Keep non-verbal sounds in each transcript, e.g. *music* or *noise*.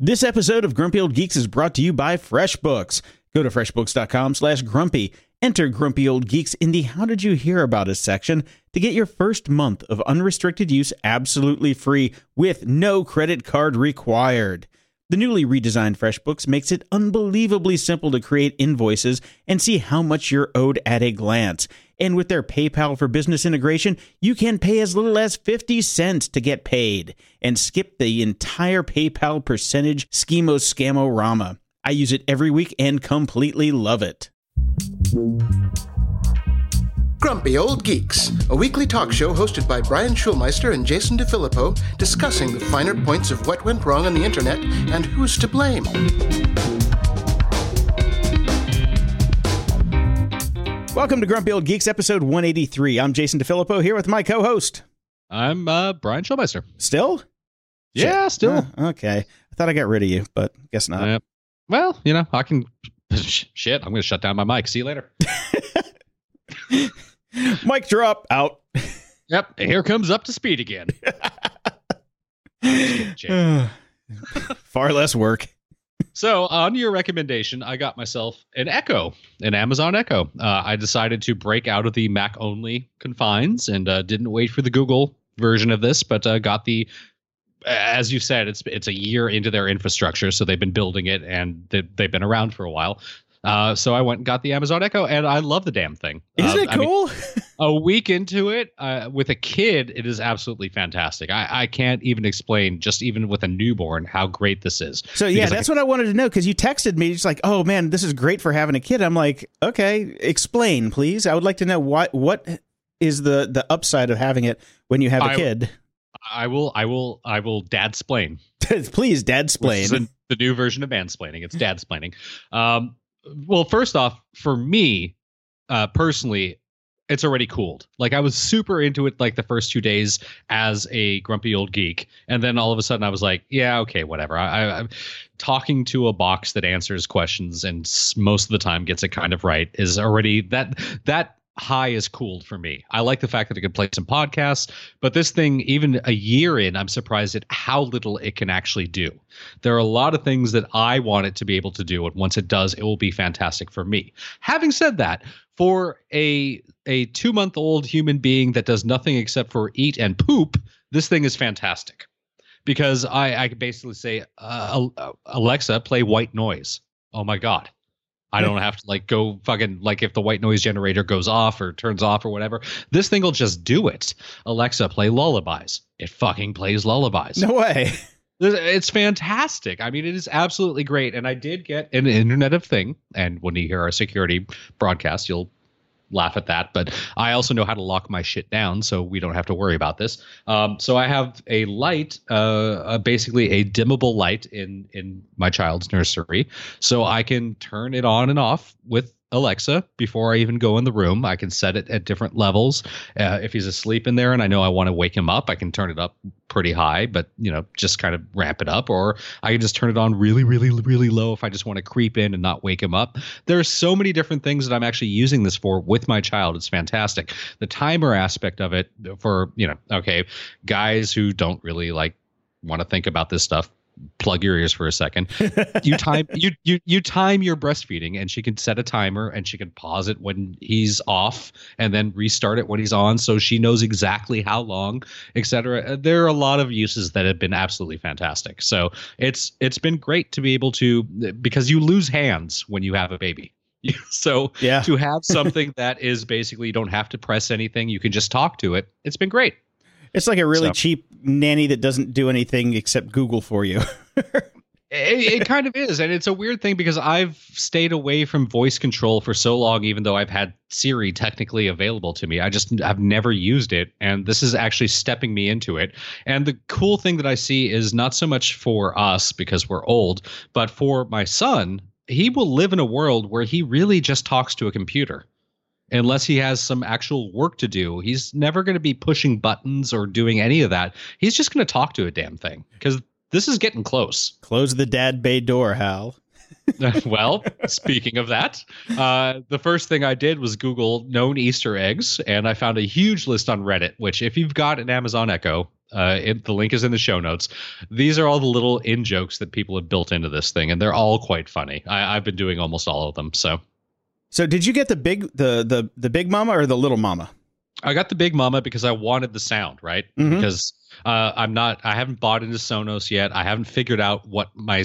This episode of Grumpy Old Geeks is brought to you by FreshBooks. Go to freshbooks.com slash grumpy. Enter Grumpy Old Geeks in the How Did You Hear About Us section to get your first month of unrestricted use absolutely free with no credit card required. The newly redesigned FreshBooks makes it unbelievably simple to create invoices and see how much you're owed at a glance. And with their PayPal for Business integration, you can pay as little as 50 cents to get paid and skip the entire PayPal percentage schemo scamo rama. I use it every week and completely love it. Grumpy Old Geeks, a weekly talk show hosted by Brian Schulmeister and Jason DeFilippo, discussing the finer points of what went wrong on the internet and who's to blame. Welcome to Grumpy Old Geeks, episode 183. I'm Jason DeFilippo here with my co host. I'm uh, Brian Schulmeister. Still? Yeah, still. Uh, okay. I thought I got rid of you, but guess not. Uh, well, you know, I can. *laughs* Shit, I'm going to shut down my mic. See you later. *laughs* Mic drop out. Yep, here comes up to speed again. *laughs* *sighs* Far less work. So, on your recommendation, I got myself an Echo, an Amazon Echo. Uh, I decided to break out of the Mac only confines and uh, didn't wait for the Google version of this, but uh, got the. As you said, it's it's a year into their infrastructure, so they've been building it and they, they've been around for a while. Uh, so I went and got the Amazon Echo, and I love the damn thing. Isn't Uh, it I mean, cool? *laughs* a week into it uh, with a kid it is absolutely fantastic I, I can't even explain just even with a newborn how great this is so yeah, because I that's what I wanted to know because you texted me just like, "Oh man, this is great for having a kid." I'm like, "Okay, explain, please. I would like to know what what is the the upside of having it when you have a I- kid." i will i will i will dad splain *laughs* please, dad splain. the- the new version of mansplaining it's dad splaining um well first off for me uh personally it's already cooled. Like i was super into it like the first two days as a grumpy old geek. And then all of a sudden i was like yeah okay whatever. I, I i'm talking to a box that answers questions and most of the time gets it kind of right is already that that high is cooled for me i like the fact that it can play some podcasts but this thing even a year in i'm surprised at how little it can actually do there are a lot of things that I want it to be able to do, and once it does, it will be fantastic for me. Having said that, for a a two month old human being that does nothing except for eat and poop, this thing is fantastic because I I basically say, uh, Alexa, play white noise. Oh my god. I don't have to like go fucking like if the white noise generator goes off or turns off or whatever. This thing will just do it. Alexa, play lullabies. It fucking plays lullabies. no way. *laughs* It's fantastic. I mean, it is absolutely great. And I did get an Internet of Thing. And when you hear our security broadcast, you'll laugh at that. But I also know how to lock my shit down, so we don't have to worry about this. Um, so I have a light, uh, uh, basically a dimmable light in in my child's nursery, so I can turn it on and off with Alexa before I even go in the room. I can set it at different levels. Uh, if he's asleep in there and I know I want to wake him up, I can turn it up pretty high, but you know, just kind of ramp it up, or I can just turn it on really, really, really low if I just want to creep in and not wake him up. There are so many different things that I'm actually using this for with my child. It's fantastic. The timer aspect of it for you know, okay, guys who don't really like want to think about this stuff plug your ears for a second. You time *laughs* you you you time your breastfeeding and she can set a timer and she can pause it when he's off and then restart it when he's on so she knows exactly how long etc uh, there are a lot of uses that have been absolutely fantastic. So it's it's been great to be able to because you lose hands when you have a baby. *laughs* So Yeah. to have something that is basically you don't have to press anything you can just talk to it it's been great. It's like a really So- cheap nanny that doesn't do anything except Google for you. *laughs* it, it kind of is and it's a weird thing because i've stayed away from voice control for so long even though i've had siri technically available to me. I just i've never used it and this is actually stepping me into it. And the cool thing that i see is not so much for us because we're old but for my son he will live in a world where he really just talks to a computer unless he has some actual work to do he's never going to be pushing buttons or doing any of that he's just going to talk to a damn thing because this is getting close Close the dad bay door, Hal. *laughs* well, speaking of that, uh, the first thing I did was Google known Easter eggs, and I found a huge list on Reddit. Which, if you've got an Amazon Echo, Uh, it, the link is in the show notes. These are all the little in jokes that people have built into this thing, and they're all quite funny. I, I've been doing almost all of them. So, So did you get the big the the the big mama or the little mama? I got the big mama because I wanted the sound, right? Mhm. Because uh, I'm not, I haven't bought into Sonos yet. I haven't figured out what my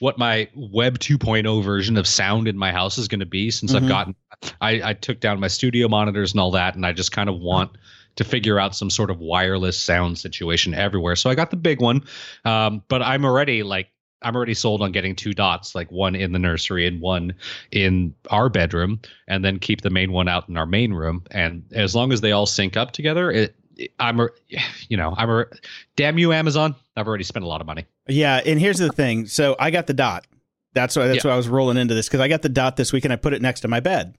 what my Web 2.0 version of sound in my house is going to be since Mhm. I've gotten. I, I took down my studio monitors and all that, and I just kind of want to figure out some sort of wireless sound situation everywhere. So I got the big one, um, but I'm already like. I'm already sold on getting two dots, like one in the nursery and one in our bedroom, and then keep the main one out in our main room. And as long as they all sync up together, it, it- I'm, a, you know, I'm a, damn you, Amazon. I've already spent a lot of money. Yeah, and here's the thing. So I got the dot. That's why that's why I was rolling into this because I got the dot this week and I put it next to my bed.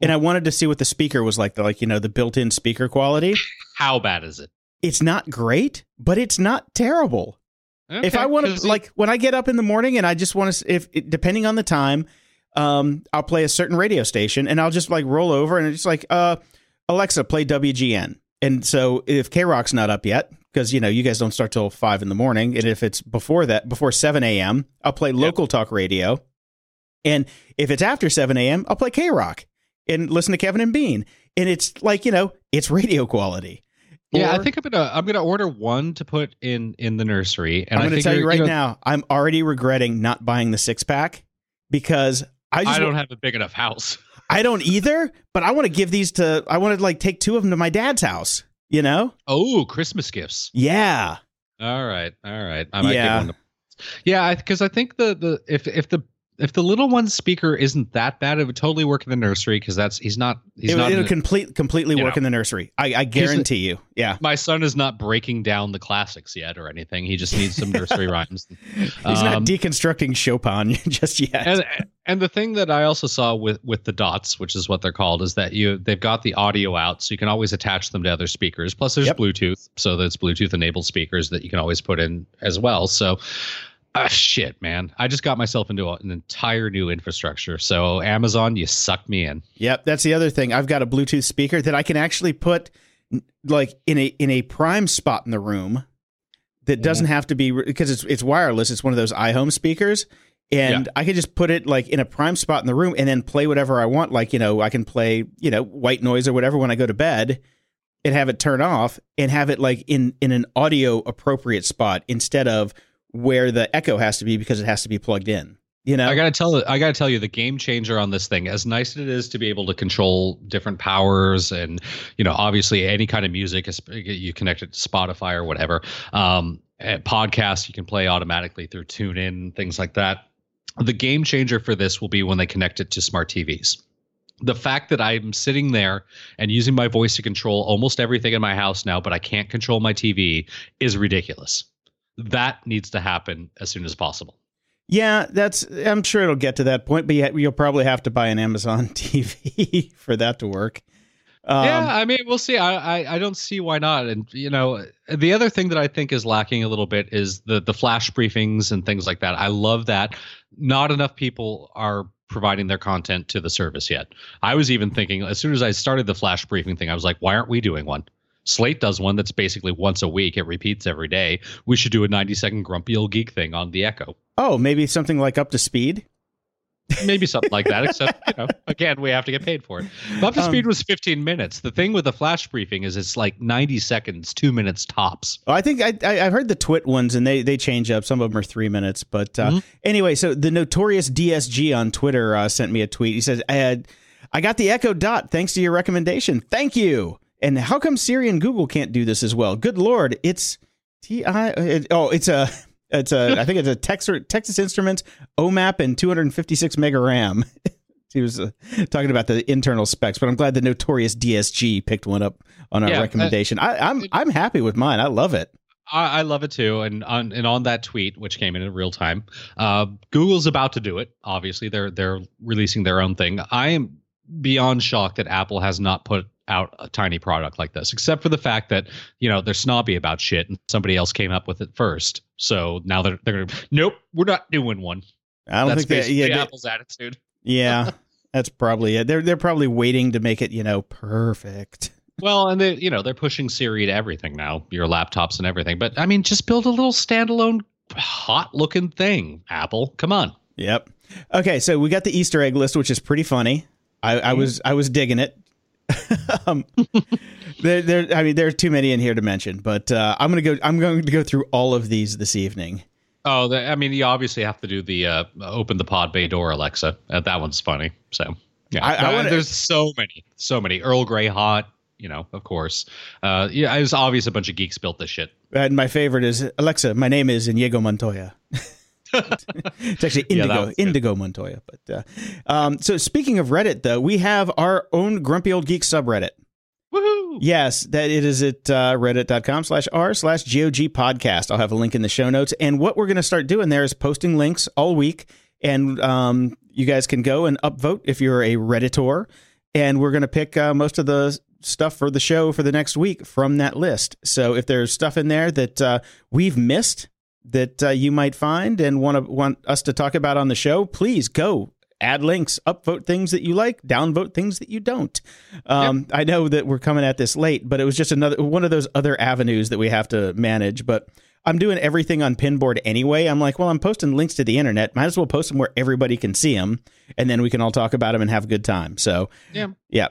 And I wanted to see what the speaker was like, the like, you know, the built-in speaker quality. How bad is it? It's not great, but it's not terrible. If I want to like when I get up in the morning and I just want to if depending on the time um I'll play a certain radio station and I'll just like roll over and it's like uh Alexa play WGN. And so if KROQ's not up yet because you know you guys don't start till 5 in the morning and if it's before that before 7 a.m. I'll play local talk radio. And if it's after 7 a.m. I'll play KROQ and listen to Kevin and Bean. And it's like, you know, it's radio quality. Yeah, I think I'm gonna I'm gonna order one to put in in the nursery. And I'm to tell you right know, now, I'm already regretting not buying the six pack because I just I don't have a big enough house. *laughs* I don't either. But I want to give these to I want to like take two of them to my dad's house. You know? Oh, Christmas gifts. Yeah. All right, all right. I might Yeah. get one. To, yeah, because I, think the the if if the if the little one's speaker isn't that bad, it would totally work in the nursery because that's he's not he's It, not. will complete completely work know. in the nursery. I, I guarantee you. Yeah. my son is not breaking down the classics yet or anything. He just needs some nursery *laughs* rhymes. He's Um, not deconstructing Chopin *laughs* just yet. and and the thing that I also saw with with the dots, which is what they're called, is that you they've got the audio out, so you can always attach them to other speakers. Plus, there's Yep. Bluetooth, so that's Bluetooth enabled speakers that you can always put in as well. So. Ah, shit, man! I just got myself into an entire new infrastructure. So Amazon, you sucked me in. Yep, that's the other thing. I've got a Bluetooth speaker that I can actually put like in a in a prime spot in the room that doesn't have to be because it's it's wireless. It's one of those iHome speakers. And I can just put it like in a prime spot in the room and then play whatever I want. Like, you know, I can play, you know, white noise or whatever when I go to bed and have it turn off and have it like in in an audio appropriate spot instead of where the echo has to be because it has to be plugged in. You know? I gotta tell I gotta tell you the game changer on this thing. As nice as it is to be able to control different powers and you know obviously any kind of music you connect it to Spotify or whatever. Um, eh, podcasts you can play automatically through TuneIn things like that. The game changer for this will be when they connect it to smart TVs. The fact that I'm sitting there and using my voice to control almost everything in my house now, but I can't control my TV is ridiculous. That needs to happen as soon as possible. Yeah, that's. I'm sure it'll get to that point, but you'll probably have to buy an Amazon *laughs* TV for that to work. Um, yeah, I mean, we'll see. I, I I don't see why not. And you know, the other thing that I think is lacking a little bit is the the flash briefings and things like that. I love that. Not enough people are providing their content to the service yet. I was even thinking as soon as I started the flash briefing thing, I was like, why aren't we doing one? Slate does one that's basically once a week. It repeats every day. We should do a 90 second grumpy old geek thing on the Echo. Oh, maybe something like up to speed. Maybe *laughs* something like that, except, you know, again, we have to get paid for it. Up to Um, speed was 15 minutes. The thing with the flash briefing is it's like 90 seconds, two minutes tops. Oh, I think I, I I've heard the Twit ones, and they they change up. Some of them are three minutes, but uh, Mhm. anyway. So the notorious DSG on Twitter uh, sent me a tweet. He says, "I had I got the Echo Dot thanks to your recommendation. Thank you." And how come Siri and Google can't do this as well? Good lord, it's T I. it- Oh, it's a. It's a, I think it's a Texas, Texas Instruments OMAP and 256 mega RAM. *laughs* he was uh, talking about the internal specs, but I'm glad the notorious DSG picked one up on our Yeah, uh, recommendation. I, I'm I'm happy with mine. I love it. I, I love it too. And on and on that tweet, which came in in real time, uh, Google's about to do it. Obviously, they're they're releasing their own thing. I am beyond shocked that Apple has not put out a tiny product like this, except for the fact that you know they're snobby about shit, and somebody else came up with it first. So now they're they're gonna, nope, we're not doing one. I don't That's think that. Yeah, they- Apple's attitude. yeah, *laughs* that's probably it. They're they're probably waiting to make it, you know, perfect. Well, and they, you know, they're pushing Siri to everything now, your laptops and everything. But I mean, just build a little standalone, hot-looking thing. Apple, come on. Yep. Okay, so we got the Easter egg list, which is pretty funny. I, I mm-hmm. was I was digging it. *laughs* um, there, there. I mean, there are too many in here to mention, but uh, I'm gonna go. I'm going to go through all of these this evening. Oh, the, I mean, you obviously have to do the uh, open the pod bay door, Alexa. Uh, that one's funny. So yeah, I- I Uh, wanna- there's so many, so many. Earl Grey hot, you know, of course. Uh, yeah, it was obvious a bunch of geeks built this shit. And my favorite is Alexa. My name is Inigo Montoya. *laughs* it's actually Yeah, Indigo good. Indigo Montoya. But uh, um, so speaking of Reddit, though, we have our own Grumpy Old Geek subreddit. Woohoo! Yes, that it is at uh, reddit.com slash r slash GOG podcast. I'll have a link in the show notes. And what we're going to start doing there is posting links all week. And um, you guys can go and upvote if you're a Redditor. And we're going to pick uh, most of the stuff for the show for the next week from that list. So if there's stuff in there that uh, we've missed that uh, you might find and want to want us to talk about on the show, please go add links, upvote things that you like, downvote things that you don't. Um, I know that we're coming at this late, but it was just another one of those other avenues that we have to manage. But I'm doing everything on Pinboard anyway. I'm like, well, I'm posting links to the internet. Might as well post them where everybody can see them, and then we can all talk about them and have a good time. So, Yeah. yeah.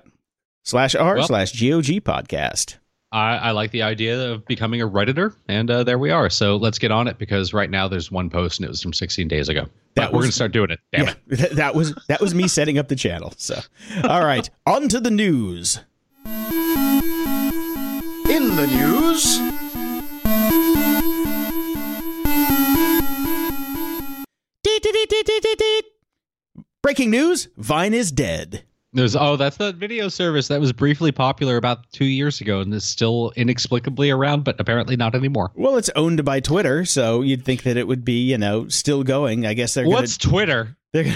Slash r Well- slash gog podcast. I, I like the idea of becoming a redditor, and uh, there we are. So let's get on it because right now there's one post and it was from 16 days ago. But That we're was- gonna start doing it. Damn yeah, it! th- *laughs* that was that was me setting up the channel. So, all right, *laughs* on to the news. In the news. Breaking news: Vine is dead. There's oh, that's that video service that was briefly popular about two years ago and is still inexplicably around, but apparently not anymore. Well, it's owned by Twitter, so you'd think that it would be, you know, still going. I guess they're What's Twitter? gonna. They're,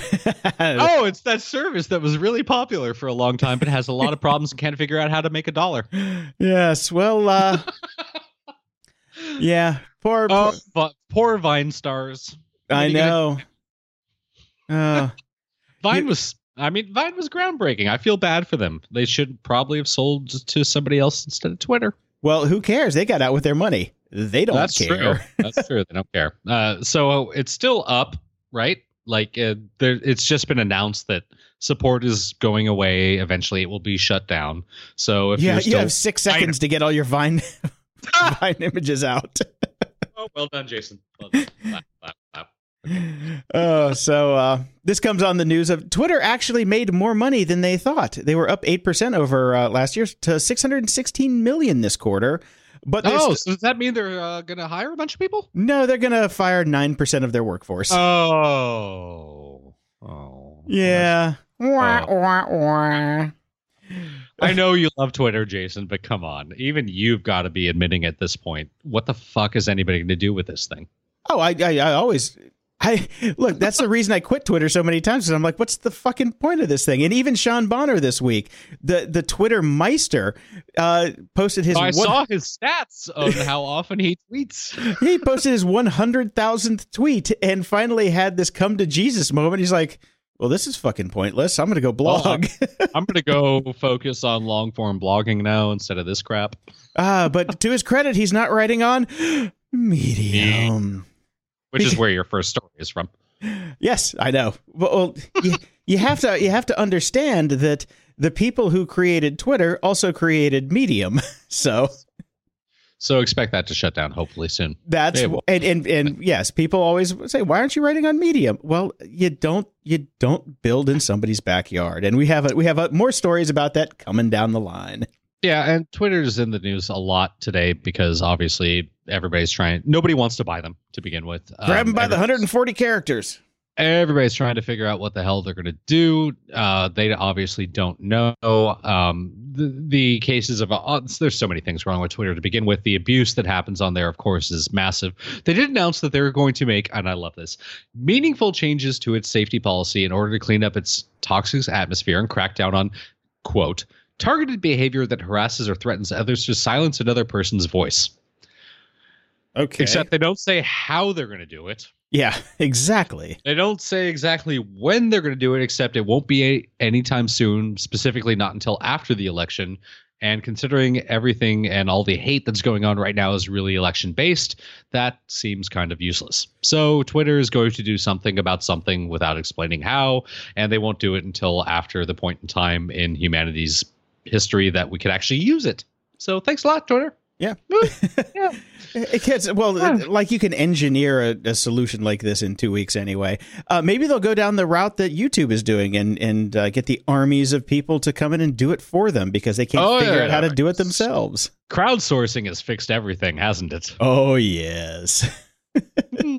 *laughs* Oh, it's that service that was really popular for a long time, but has a lot of problems and can't figure out how to make a dollar. yes. Well, uh, *laughs* yeah. Poor. Oh, poor- poor Vine stars. What I you gonna- know. *laughs* Uh, Vine You- was. I mean, Vine was groundbreaking. I feel bad for them. They should probably have sold to somebody else instead of Twitter. well, who cares? They got out with their money. They don't care. That's care. true. That's true. They don't care. Uh, so it's still up, right? Like uh, there, it's just been announced that support is going away. Eventually, it will be shut down. So if Yeah, you're you still, have six seconds to get all your Vine *laughs* Vine *laughs* images out. oh, well done, Jason. *laughs* Well done. Oh, so uh, this comes on the news of Twitter actually made more money than they thought. They were up eight percent over uh, last year to 616 million this quarter. But Oh, st- so does that mean they're uh, going to hire a bunch of people? no, they're gonna fire nine percent of their workforce. Oh, oh, yeah. Wah, wah, wah. I know you love Twitter, Jason, but come on. Even you've got to be admitting at this point, what the fuck is anybody going to do with this thing? Oh, I, I, I always. I look. That's the reason I quit Twitter so many times. I'm like, what's the fucking point of this thing? And even Sean Bonner this week, the the Twitter Meister, uh, posted his. Oh, I one- saw his stats on how often he tweets. *laughs* he posted his 100,000th tweet and finally had this come to Jesus moment. He's like, well, this is fucking pointless. I'm going to go blog. *laughs* I'm going to go focus on long form blogging now instead of this crap. ah, but to his credit, he's not writing on *gasps* Medium. Which is *laughs* where your first story is from. Yes, I know. Well, you, you have to you have to understand that the people who created Twitter also created Medium. *laughs* So So expect that to shut down hopefully soon. that's and, and and *laughs* yes, people always say, "Why aren't you writing on Medium?" Well, you don't you don't build in somebody's backyard, and we have a, we have a, more stories about that coming down the line. Yeah, and Twitter's in the news a lot today because obviously everybody's trying. Nobody wants to buy them to begin with. Grab them Um, by the 140 characters. everybody's trying to figure out what the hell they're going to do. Uh, they obviously don't know. Um, the, the cases of uh, there's so many things wrong with Twitter to begin with. The abuse that happens on there, of course, is massive. They did announce that they were going to make, and I love this, meaningful changes to its safety policy in order to clean up its toxic atmosphere and crack down on quote targeted behavior that harasses or threatens others to silence another person's voice. Okay. Except they don't say how they're going to do it. yeah, *laughs* exactly. They don't say exactly when they're going to do it, except it won't be a, anytime soon, specifically not until after the election. And considering everything and all the hate that's going on right now is really election based, that seems kind of useless. So Twitter is going to do something about something without explaining how, and they won't do it until after the point in time in humanity's history that we could actually use it. So thanks a lot, Twitter. Yeah. *laughs* yeah. It gets well, Yeah. like you can engineer a, a solution like this in two weeks anyway. Uh, maybe they'll go down the route that YouTube is doing and and uh, get the armies of people to come in and do it for them because they can't Oh, figure yeah, out how to do it themselves. Crowdsourcing has fixed everything, hasn't it? Oh yes.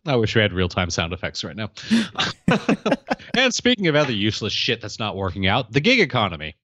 I wish we had real time sound effects right now. *laughs* *laughs* and speaking of other useless shit that's not working out, the gig economy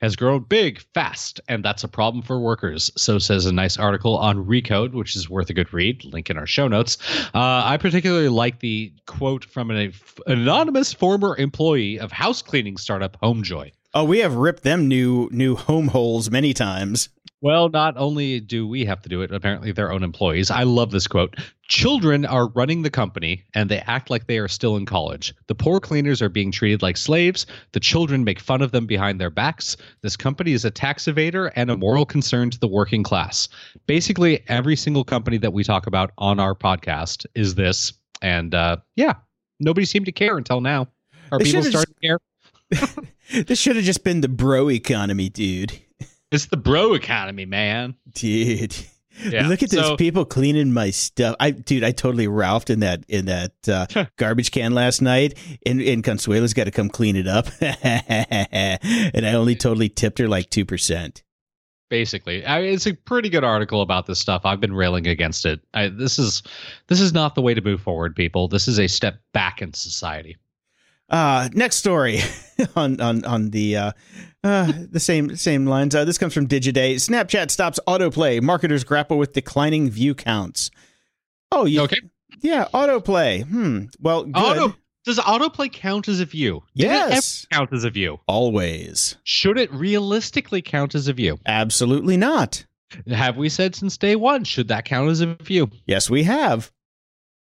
has grown big, fast, and that's a problem for workers. So says a nice article on Recode, which is worth a good read. Link in our show notes. Uh, I particularly like the quote from an anonymous former employee of house cleaning startup HomeJoy. Oh, we have ripped them new new home holes many times. Well, not only do we have to do it, apparently their own employees. I love this quote. Children are running the company and they act like they are still in college. The poor cleaners are being treated like slaves. The children make fun of them behind their backs. This company is a tax evader and a moral concern to the working class. Basically, every single company that we talk about on our podcast is this. And uh, yeah, nobody seemed to care until now. Are people starting to care? *laughs* This should have just been the bro economy, dude. It's the bro economy, man. Dude. Yeah. Look at those so- people cleaning my stuff. I dude, I totally ralphed in that in that uh, *laughs* garbage can last night. And and Consuela's got to come clean it up. *laughs* and I only totally tipped her like two percent. basically I it's a pretty good article about this stuff i've been railing against it I, this is this is not the way to move forward people this is a step back in society Uh, next story *laughs* on on on the uh, uh, the same same lines. Uh, this comes from Digiday. Snapchat stops autoplay. Marketers grapple with declining view counts. Oh, you, okay yeah, autoplay. Hmm. Well, good. auto does autoplay count as a view Did yes, count as a view always. should it realistically count as a view Absolutely not. have we said since day one should that count as a view Yes, we have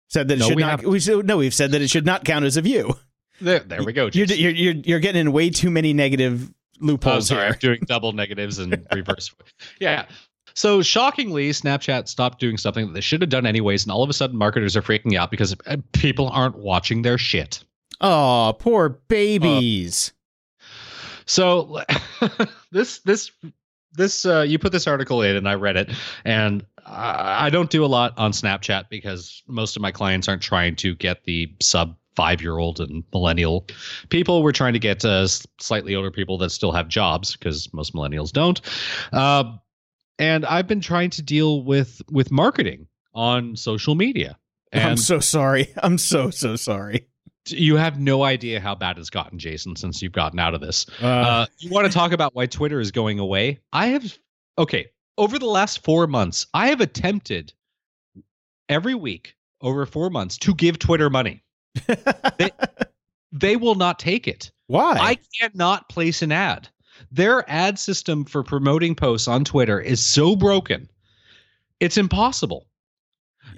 said that it No, should we not. haven't. We should, no, we've said that it should not count as a view. there, there we go You're, you're you're you're getting in way too many negative Oh, loopholes sorry, here. I'm doing double negatives and *laughs* reverse. Yeah. So shockingly, Snapchat stopped doing something that they should have done anyways, and all of a sudden, marketers are freaking out because uh, people aren't watching their shit. Oh, poor babies. So *laughs* this this this uh, you put this article in, and I read it, and I I don't do a lot on Snapchat because most of my clients aren't trying to get the sub five year old and millennial people. We're trying to get uh, slightly older people that still have jobs because most millennials don't. Uh, and I've been trying to deal with with marketing on social media. I'm so sorry. *laughs* I'm so so sorry. you have no idea how bad it's gotten, Jason, since you've gotten out of this. Uh, Uh, you want to talk about why Twitter is going away? I have okay. Over the last four months, I have attempted every week over four months to give Twitter money. They will not take it. Why? I cannot place an ad. Their ad system for promoting posts on Twitter is so broken. It's impossible.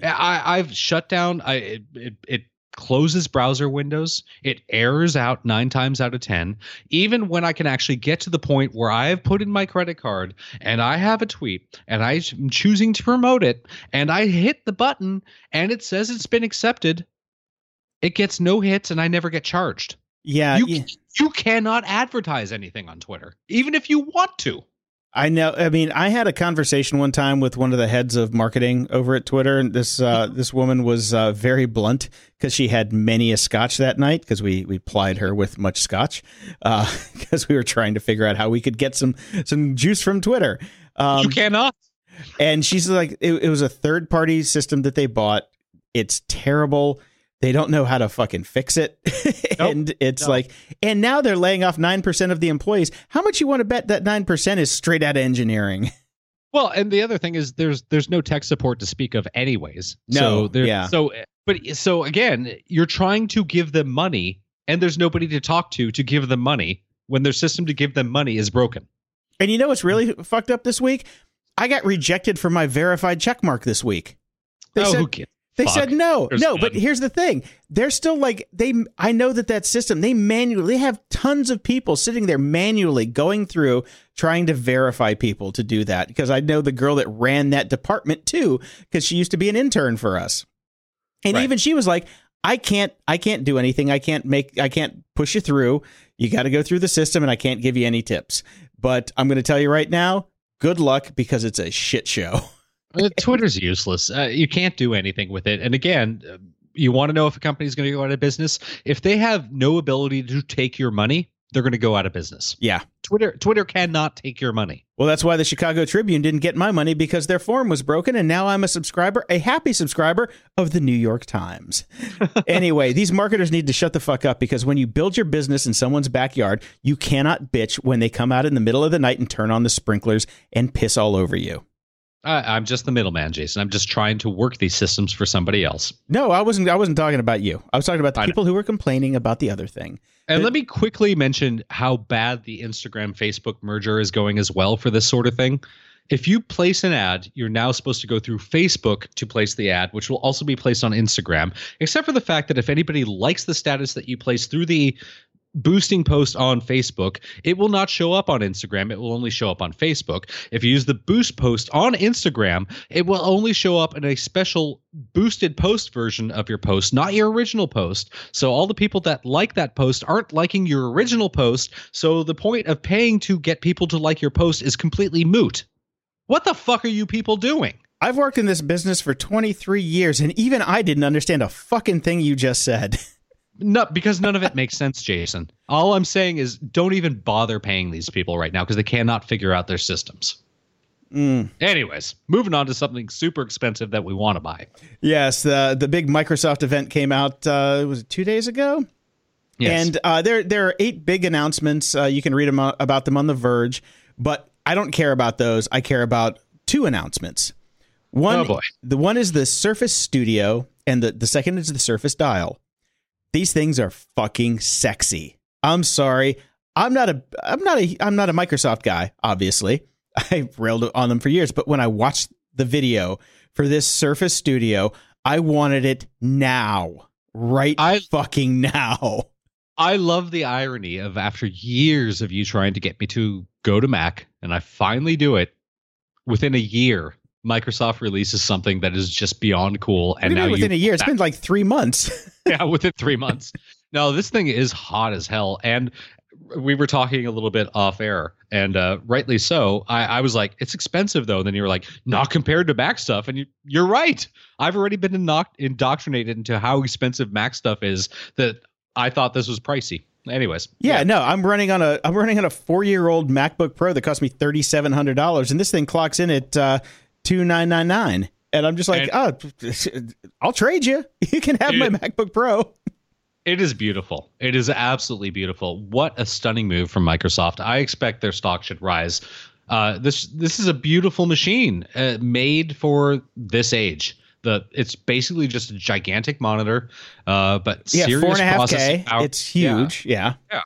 I, I've shut down. I it, it, it closes browser windows. It errors out nine times out of ten. Even when I can actually get to the point where I have put in my credit card and I have a tweet and I'm choosing to promote it and I hit the button and it says it's been accepted, it gets no hits and I never get charged yeah, you, yeah, you cannot advertise anything on Twitter, even if you want to. I know. I mean, I had a conversation one time with one of the heads of marketing over at Twitter, and this uh, this woman was uh, very blunt because she had many a scotch that night because we we plied her with much scotch *laughs* because we were trying to figure out how we could get some some juice from Twitter. Um, you cannot. and she's like, it, it was a third party system that they bought. It's terrible. They don't know how to fucking fix it. *laughs* and it's like, and now they're laying off 9% of the employees. How much you want to bet that 9% is straight out of engineering? *laughs* Well, and the other thing is there's there's no tech support to speak of, anyways. No, so there, yeah. So, but so again, you're trying to give them money, and there's nobody to talk to to give them money when their system to give them money is broken. And you know what's really fucked up this week? I got rejected for my verified checkmark this week. They oh, said, who cares? They Fuck. said no, There's no. But none. here's the thing: they're still like they. I know that that system they manually they have tons of people sitting there manually going through trying to verify people to do that because I know the girl that ran that department too because she used to be an intern for us, and Right. even she was like, "I can't, I can't do anything. I can't make, I can't push you through. You got to go through the system, and I can't give you any tips. But I'm going to tell you right now, good luck because it's a shit show." *laughs* Uh, Twitter's useless. Uh, you can't do anything with it. And again, uh, you want to know if a company's going to go out of business? If they have no ability to take your money, they're going to go out of business. Yeah. Twitter Twitter cannot take your money. Well, that's why the Chicago Tribune didn't get my money because their form was broken, and now I'm a subscriber, a happy subscriber of the New York Times. *laughs* anyway, these marketers need to shut the fuck up because when you build your business in someone's backyard, you cannot bitch when they come out in the middle of the night and turn on the sprinklers and piss all over you. I, I'm just the middleman, Jason. I'm just trying to work these systems for somebody else. No, I wasn't. I wasn't talking about you. I was talking about the I know. people who were complaining about the other thing. And But- let me quickly mention how bad the Instagram Facebook merger is going as well for this sort of thing. If you place an ad, you're now supposed to go through Facebook to place the ad, which will also be placed on Instagram, except for the fact that if anybody likes the status that you place through the boosting post on Facebook, it will not show up on Instagram. It will only show up on Facebook. If you use the boost post on Instagram, it will only show up in a special boosted post version of your post, not your original post. So all the people that like that post aren't liking your original post. So the point of paying to get people to like your post is completely moot. What the fuck are you people doing? I've worked in this business for 23 years, and even I didn't understand a fucking thing you just said. *laughs* No, because none of it makes sense, Jason. All I'm saying is don't even bother paying these people right now because they cannot figure out their systems. Mm. Anyways, moving on to something super expensive that we want to buy. Yes, the the big Microsoft event came out. Uh, was it two days ago? Yes. And uh, there there are eight big announcements. Uh, you can read them, about them on The Verge, but I don't care about those. I care about two announcements. One, Oh, boy. the one is the Surface Studio, and the, the second is the Surface Dial. These things are fucking sexy. I'm sorry. I'm not a I'm not a I'm not a Microsoft guy, obviously. *laughs* I railed on them for years, but when I watched the video for this Surface Studio, I wanted it now. Right I- fucking now. *laughs* I love the irony of after years of you trying to get me to go to Mac, and I finally do it within a year. Microsoft releases something that is just beyond cool, and now within you a year. It's been like three months. *laughs* yeah, within three months. No, this thing is hot as hell. And we were talking a little bit off air, and uh, rightly so. I, I was like, it's expensive though. And then you were like, not compared to Mac stuff. And you, you're right. I've already been indoc- indoctrinated into how expensive Mac stuff is that I thought this was pricey. Anyways, yeah, no, I'm running on a I'm running on a four year old MacBook Pro that cost me thirty seven hundred dollars, and this thing clocks in at uh, two nine nine nine, and I'm just like, oh, *laughs* I'll trade you. *laughs* You can have my MacBook Pro. It is beautiful. It is absolutely beautiful. What a stunning move from Microsoft. I expect their stock should rise. Uh, this this is a beautiful machine uh, made for this age. The it's basically just a gigantic monitor, uh, but Yeah, serious four and a half K. It's huge. Yeah. huge. Yeah.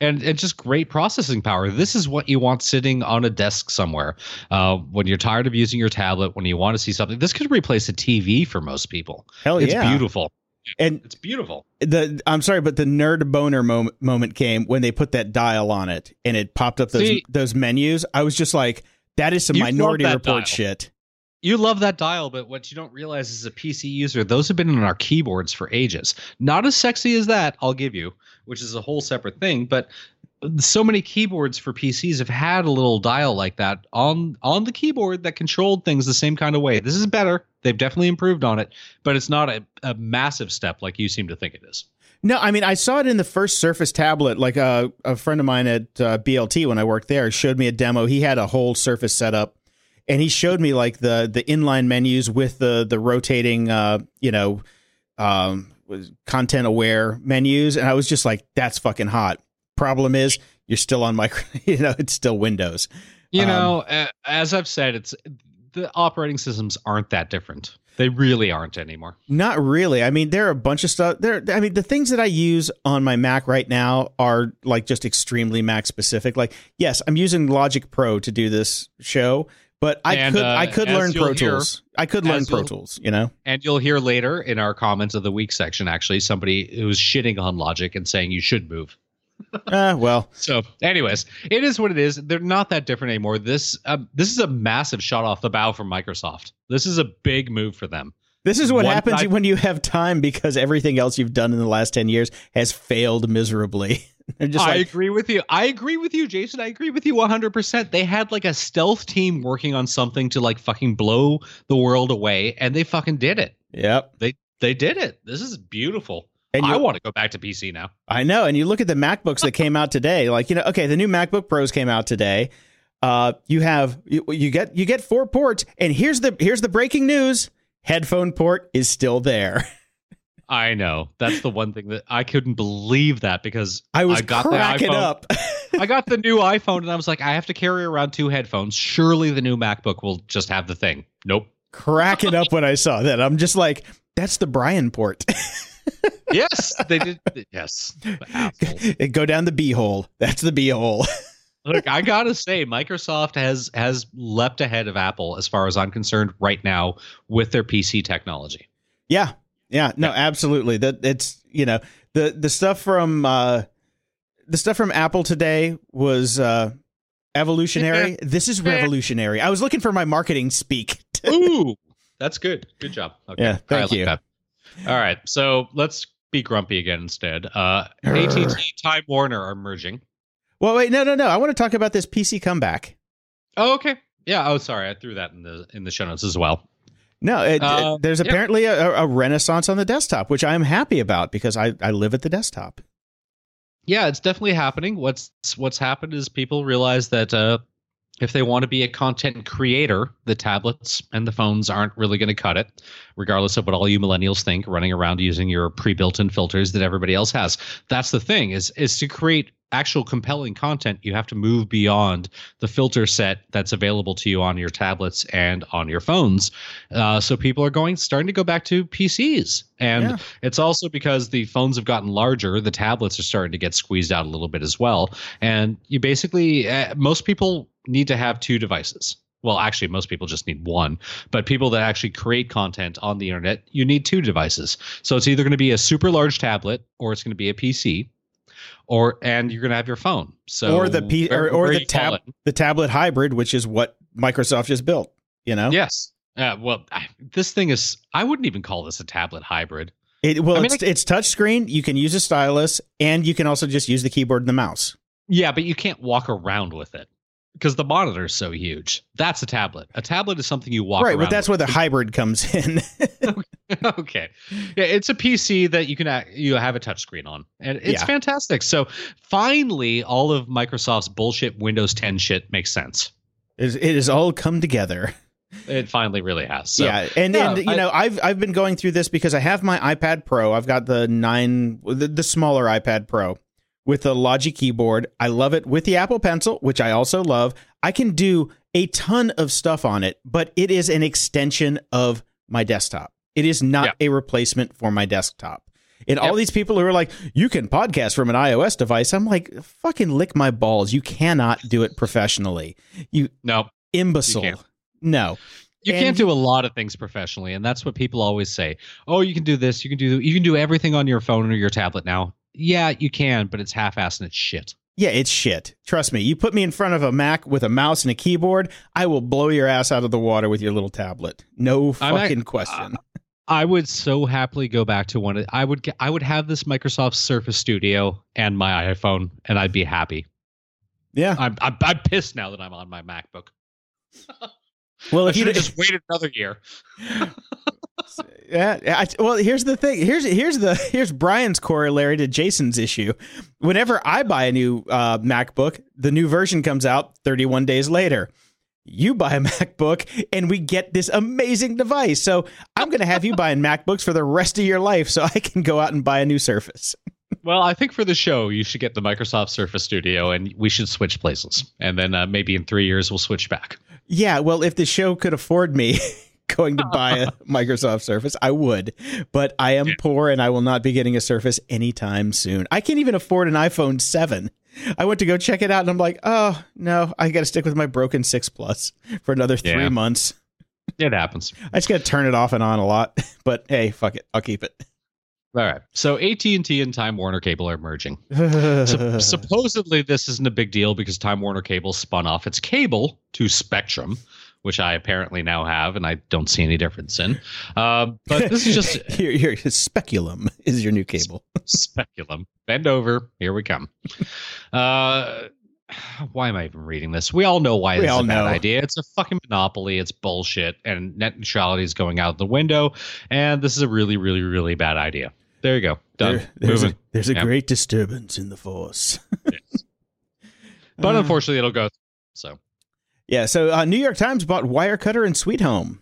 And it's just great processing power. This is what you want sitting on a desk somewhere. Uh, when you're tired of using your tablet, when you want to see something, this could replace a TV for most people. Hell it's yeah. beautiful. And It's beautiful. the I'm sorry, but the nerd boner moment, moment came when they put that dial on it and it popped up those See- those menus. I was just like, that is some Minority Report dial. shit. You love that dial, but what you don't realize is a PC user, those have been on our keyboards for ages. Not as sexy as that, I'll give you, which is a whole separate thing, but so many keyboards for PCs have had a little dial like that on on the keyboard that controlled things the same kind of way. This is better. They've definitely improved on it, but it's not a, a massive step like you seem to think it is. No, I mean I saw it in the first Surface tablet. Like uh, a friend of mine at uh, BLT when I worked there showed me a demo. He had a whole Surface setup, and he showed me like the the inline menus with the the rotating, uh, you know, um, content aware menus, and I was just like, that's fucking hot. Problem is, you're still on micro. *laughs* You know, it's still Windows. You Um, know, as I've said, it's the operating systems aren't that different. They really aren't anymore. Not really. I mean, there are a bunch of stuff there. I mean, the things that I use on my Mac right now are like just extremely Mac specific. Like, yes, I'm using Logic Pro to do this show, But I And, could uh, I could learn Pro hear- Tools. I could learn Pro Tools. You know. And you'll hear later in our comments of the week section, actually, somebody who's shitting on Logic and saying you should move. Uh, *laughs* well, So, anyways, it is what it is. They're not that different anymore. This um, this is a massive shot off the bow for Microsoft. This is a big move for them. this is what One happens type- when you have time because everything else you've done in the last ten years has failed miserably. *laughs* *laughs* They're just I like, agree with you. I agree with you, Jason. I agree with you 100%. They had like a stealth team working on something to like fucking blow the world away, and they fucking did it. yep. They they did it. This is beautiful. And I want to go back to PC now. I know. And you look at the MacBooks that came out today, like, you know, okay, the new MacBook Pros came out today. Uh, you have you, you get you get four ports, and here's the here's the breaking news. Headphone port is still there. *laughs* I know. That's the one thing that I couldn't believe that because I was got cracking the iPhone. up. *laughs* I got the new iPhone and I was like, I have to carry around two headphones. Surely the new MacBook will just have the thing. Nope. cracking up when I saw that. I'm just like, that's the Brian port. *laughs* Yes, they did. Yes. The. *laughs* Go down the B hole. That's the B hole. Look, I gotta say, Microsoft has has leapt ahead of Apple as far as I'm concerned right now with their PC technology. yeah. Yeah. No, Yeah. absolutely. That it's you know, the the stuff from uh the stuff from Apple today was uh evolutionary. *laughs* This is revolutionary. I was looking for my marketing speak. *laughs* Ooh, that's good. Good job. Okay. Yeah, thank like you. that. All right, so let's be grumpy again instead. Uh, AT&T, Time Warner are merging. Well, wait, no, no, no. I want to talk about this PC comeback. Oh, okay. Yeah. Oh, sorry. I threw that in the in the show notes as well. No, it, Uh, it- there's yeah. apparently a, a renaissance on the desktop, which I'm happy about because I, I live at the desktop. Yeah, it's definitely happening. What's what's happened is people realize that uh, if they want to be a content creator, the tablets and the phones aren't really going to cut it, regardless of what all you millennials think. Running around using your pre-built-in filters that everybody else has. That's the thing is is to create actual compelling content. You have to move beyond the filter set that's available to you on your tablets and on your phones. Uh, so people are going starting to go back to PCs and. Yeah. It's also because the phones have gotten larger, the tablets are starting to get squeezed out a little bit as well. And you basically, uh, most people need to have two devices. Well, actually, most people just need one. But people that actually create content on the internet, you need two devices. So it's either going to be a super large tablet or it's going to be a PC. Or and you're gonna have your phone, so or the P, or, or the tab the tablet hybrid, which is what Microsoft just built. You know, Yes, uh, well, I, this thing is. I wouldn't even call this a tablet hybrid. It, well, I mean, it's it's touchscreen. You can use a stylus, and you can also just use the keyboard and the mouse. Yeah, but you can't walk around with it because the monitor is so huge. That's a tablet. A tablet is something you walk right, but that's where the hybrid comes in. *laughs* *laughs* okay. Yeah, it's a PC that you can you have a touchscreen on, and it's Yeah. fantastic. So finally, all of Microsoft's bullshit Windows 10 shit makes sense. it, is- it has all come together. It finally really has. So, yeah, and yeah, and you I- know, I've I've been going through this because I have my iPad Pro. I've got the nine, the, the smaller iPad Pro with the Logi keyboard. I love it with the Apple Pencil, which I also love. I can do a ton of stuff on it, but it is an extension of my desktop. It is not a replacement for my desktop. And all these people who are like, you can podcast from an iOS device. I'm like, fucking lick my balls. You cannot do it professionally. You no, imbecile. can't. no. you And- can't do a lot of things professionally, and that's what people always say. Oh, you can do this. You can do you can do everything on your phone or your tablet now. Yeah, you can, but it's half-assed and it's shit. Yeah, it's shit. Trust me. You put me in front of a Mac with a mouse and a keyboard, I will blow your ass out of the water with your little tablet. No fucking question. Uh, I would so happily go back to one. of- I would I would have this Microsoft Surface Studio and my iPhone, and I'd be happy. yeah. I'm I'm, I'm pissed now that I'm on my MacBook. Well, if you just waited another year. *laughs* yeah, I, well, here's the thing. Here's here's the here's Brian's corollary to Jason's issue. Whenever I buy a new uh, MacBook, the new version comes out 31 days later. You buy a *laughs* MacBook, and we get this amazing device. So I'm going to have you *laughs* buying MacBooks for the rest of your life, so I can go out and buy a new Surface. Well, I think for the show, you should get the Microsoft Surface Studio, and we should switch places. And then uh, maybe in three years, we'll switch back. Yeah, well, if the show could afford me *laughs* going to oh. buy a *laughs* Microsoft Surface, I would. But I am poor and I will not be getting a Surface anytime soon. I can't even afford an iPhone 7. I went to go check it out, and I'm like, oh no, I got to stick with my broken six plus for another three Yeah. months. It happens. I just got to turn it off and on a lot. *laughs* But hey, fuck it, I'll keep it. All right. So AT&T and Time Warner Cable are merging. *laughs* Sup- supposedly this isn't a big deal because Time Warner Cable spun off its cable to Spectrum, which I apparently now have, and I don't see any difference in. Uh, but this is just *laughs* your, your speculum is your new cable. *laughs* speculum. Bend over. Here we come. Uh, why am I even reading this? We all know why We this is a bad idea. It's a fucking monopoly. It's bullshit, and net neutrality is going out the window. And this is a really, really, really bad idea. There you go. Done. There- there's Moving. a, there's a great disturbance in the force. *laughs* But Uh, unfortunately, it'll go. So yeah. So uh, New York Times bought Wirecutter and Sweet Home.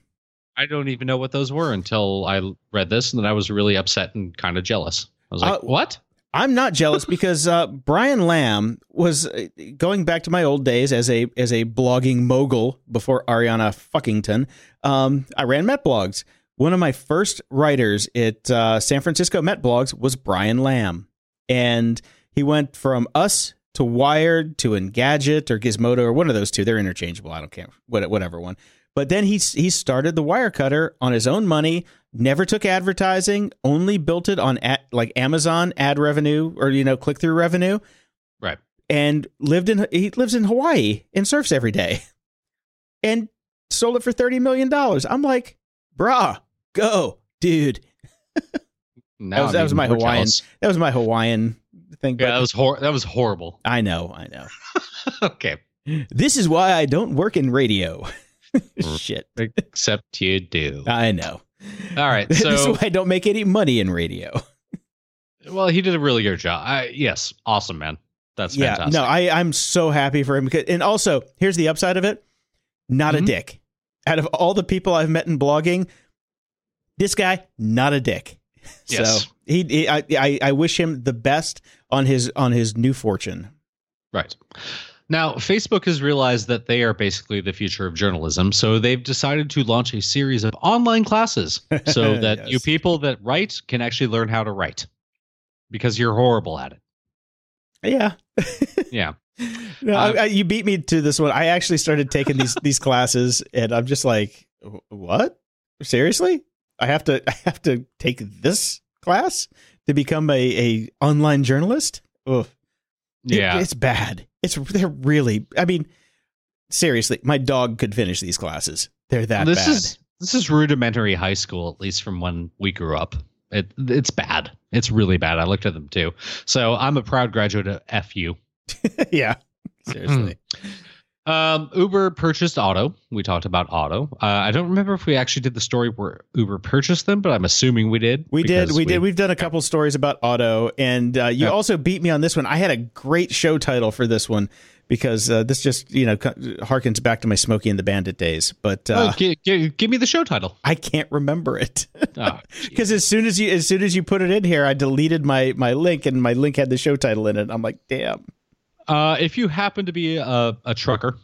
I don't even know what those were until I read this, and then I was really upset and kind of jealous. I was like, Uh, "What?" I'm not jealous *laughs* because uh, Brian Lam was uh, going back to my old days as a as a blogging mogul before Ariana Fuckington. Um, I ran Met blogs. One of my first writers at uh, San Francisco Met blogs was Brian Lam, and he went from us to Wired to Engadget or Gizmodo or one of those two. They're interchangeable. I don't care what whatever one. But then he he started the Wirecutter on his own money. Never took advertising. Only built it on at, like Amazon ad revenue or you know click through revenue. Right. And lived in he lives in Hawaii and surfs every day, and sold it for thirty million dollars. I'm like, brah, go, dude. *laughs* That was- that was my Hawaiian jealous. That was my Hawaiian thing. Yeah, but that was hor- that was horrible. *laughs* I know, I know. okay, This is why I don't work in radio. *laughs* Shit, except you do. I know. All right, *laughs* this is so why I don't make any money in radio. well, he did a really good job. I, yes, awesome, man. That's yeah, fantastic. no, I I'm so happy for him. Because, and also, here's the upside of it: not Mhm. a dick. Out of all the people I've met in blogging, this guy not a dick. Yes. So he, he I, I I wish him the best on his on his new fortune. Right. Now, Facebook has realized that they are basically the future of journalism, so they've decided to launch a series of online classes so *laughs* that Yes. you people that write can actually learn how to write because you're horrible at it. Yeah. *laughs* Yeah. No, Uh, I, I, you beat me to this one. I actually started taking these these classes, and I'm just like, what? Seriously? I have to *laughs* I have to take this class to become a, a online journalist? Ugh. It- Yeah. it's bad. It's they're really. I mean, seriously, my dog could finish these classes. They're that this bad. is this is rudimentary high school, at least from when we grew up. It it's bad. It's really bad. I looked at them too. So I'm a proud graduate of FU. *laughs* yeah. Seriously. Hmm. Um, Uber purchased Otto. We talked about Otto. Uh, I don't remember if we actually did the story where Uber purchased them, but I'm assuming we did. We did. because We, did. We've done a couple stories about Otto, and uh, you Yeah. also beat me on this one. I had a great show title for this one because uh, this just you know harkens back to my Smokey and the Bandit days, but uh, oh, gi- gi- give me the show title. I can't remember it *laughs* Oh, *laughs* because as soon as you as soon as you put it in here, I deleted my my link, and my link had the show title in it. I'm like, damn. Uh, if you happen to be a, a trucker,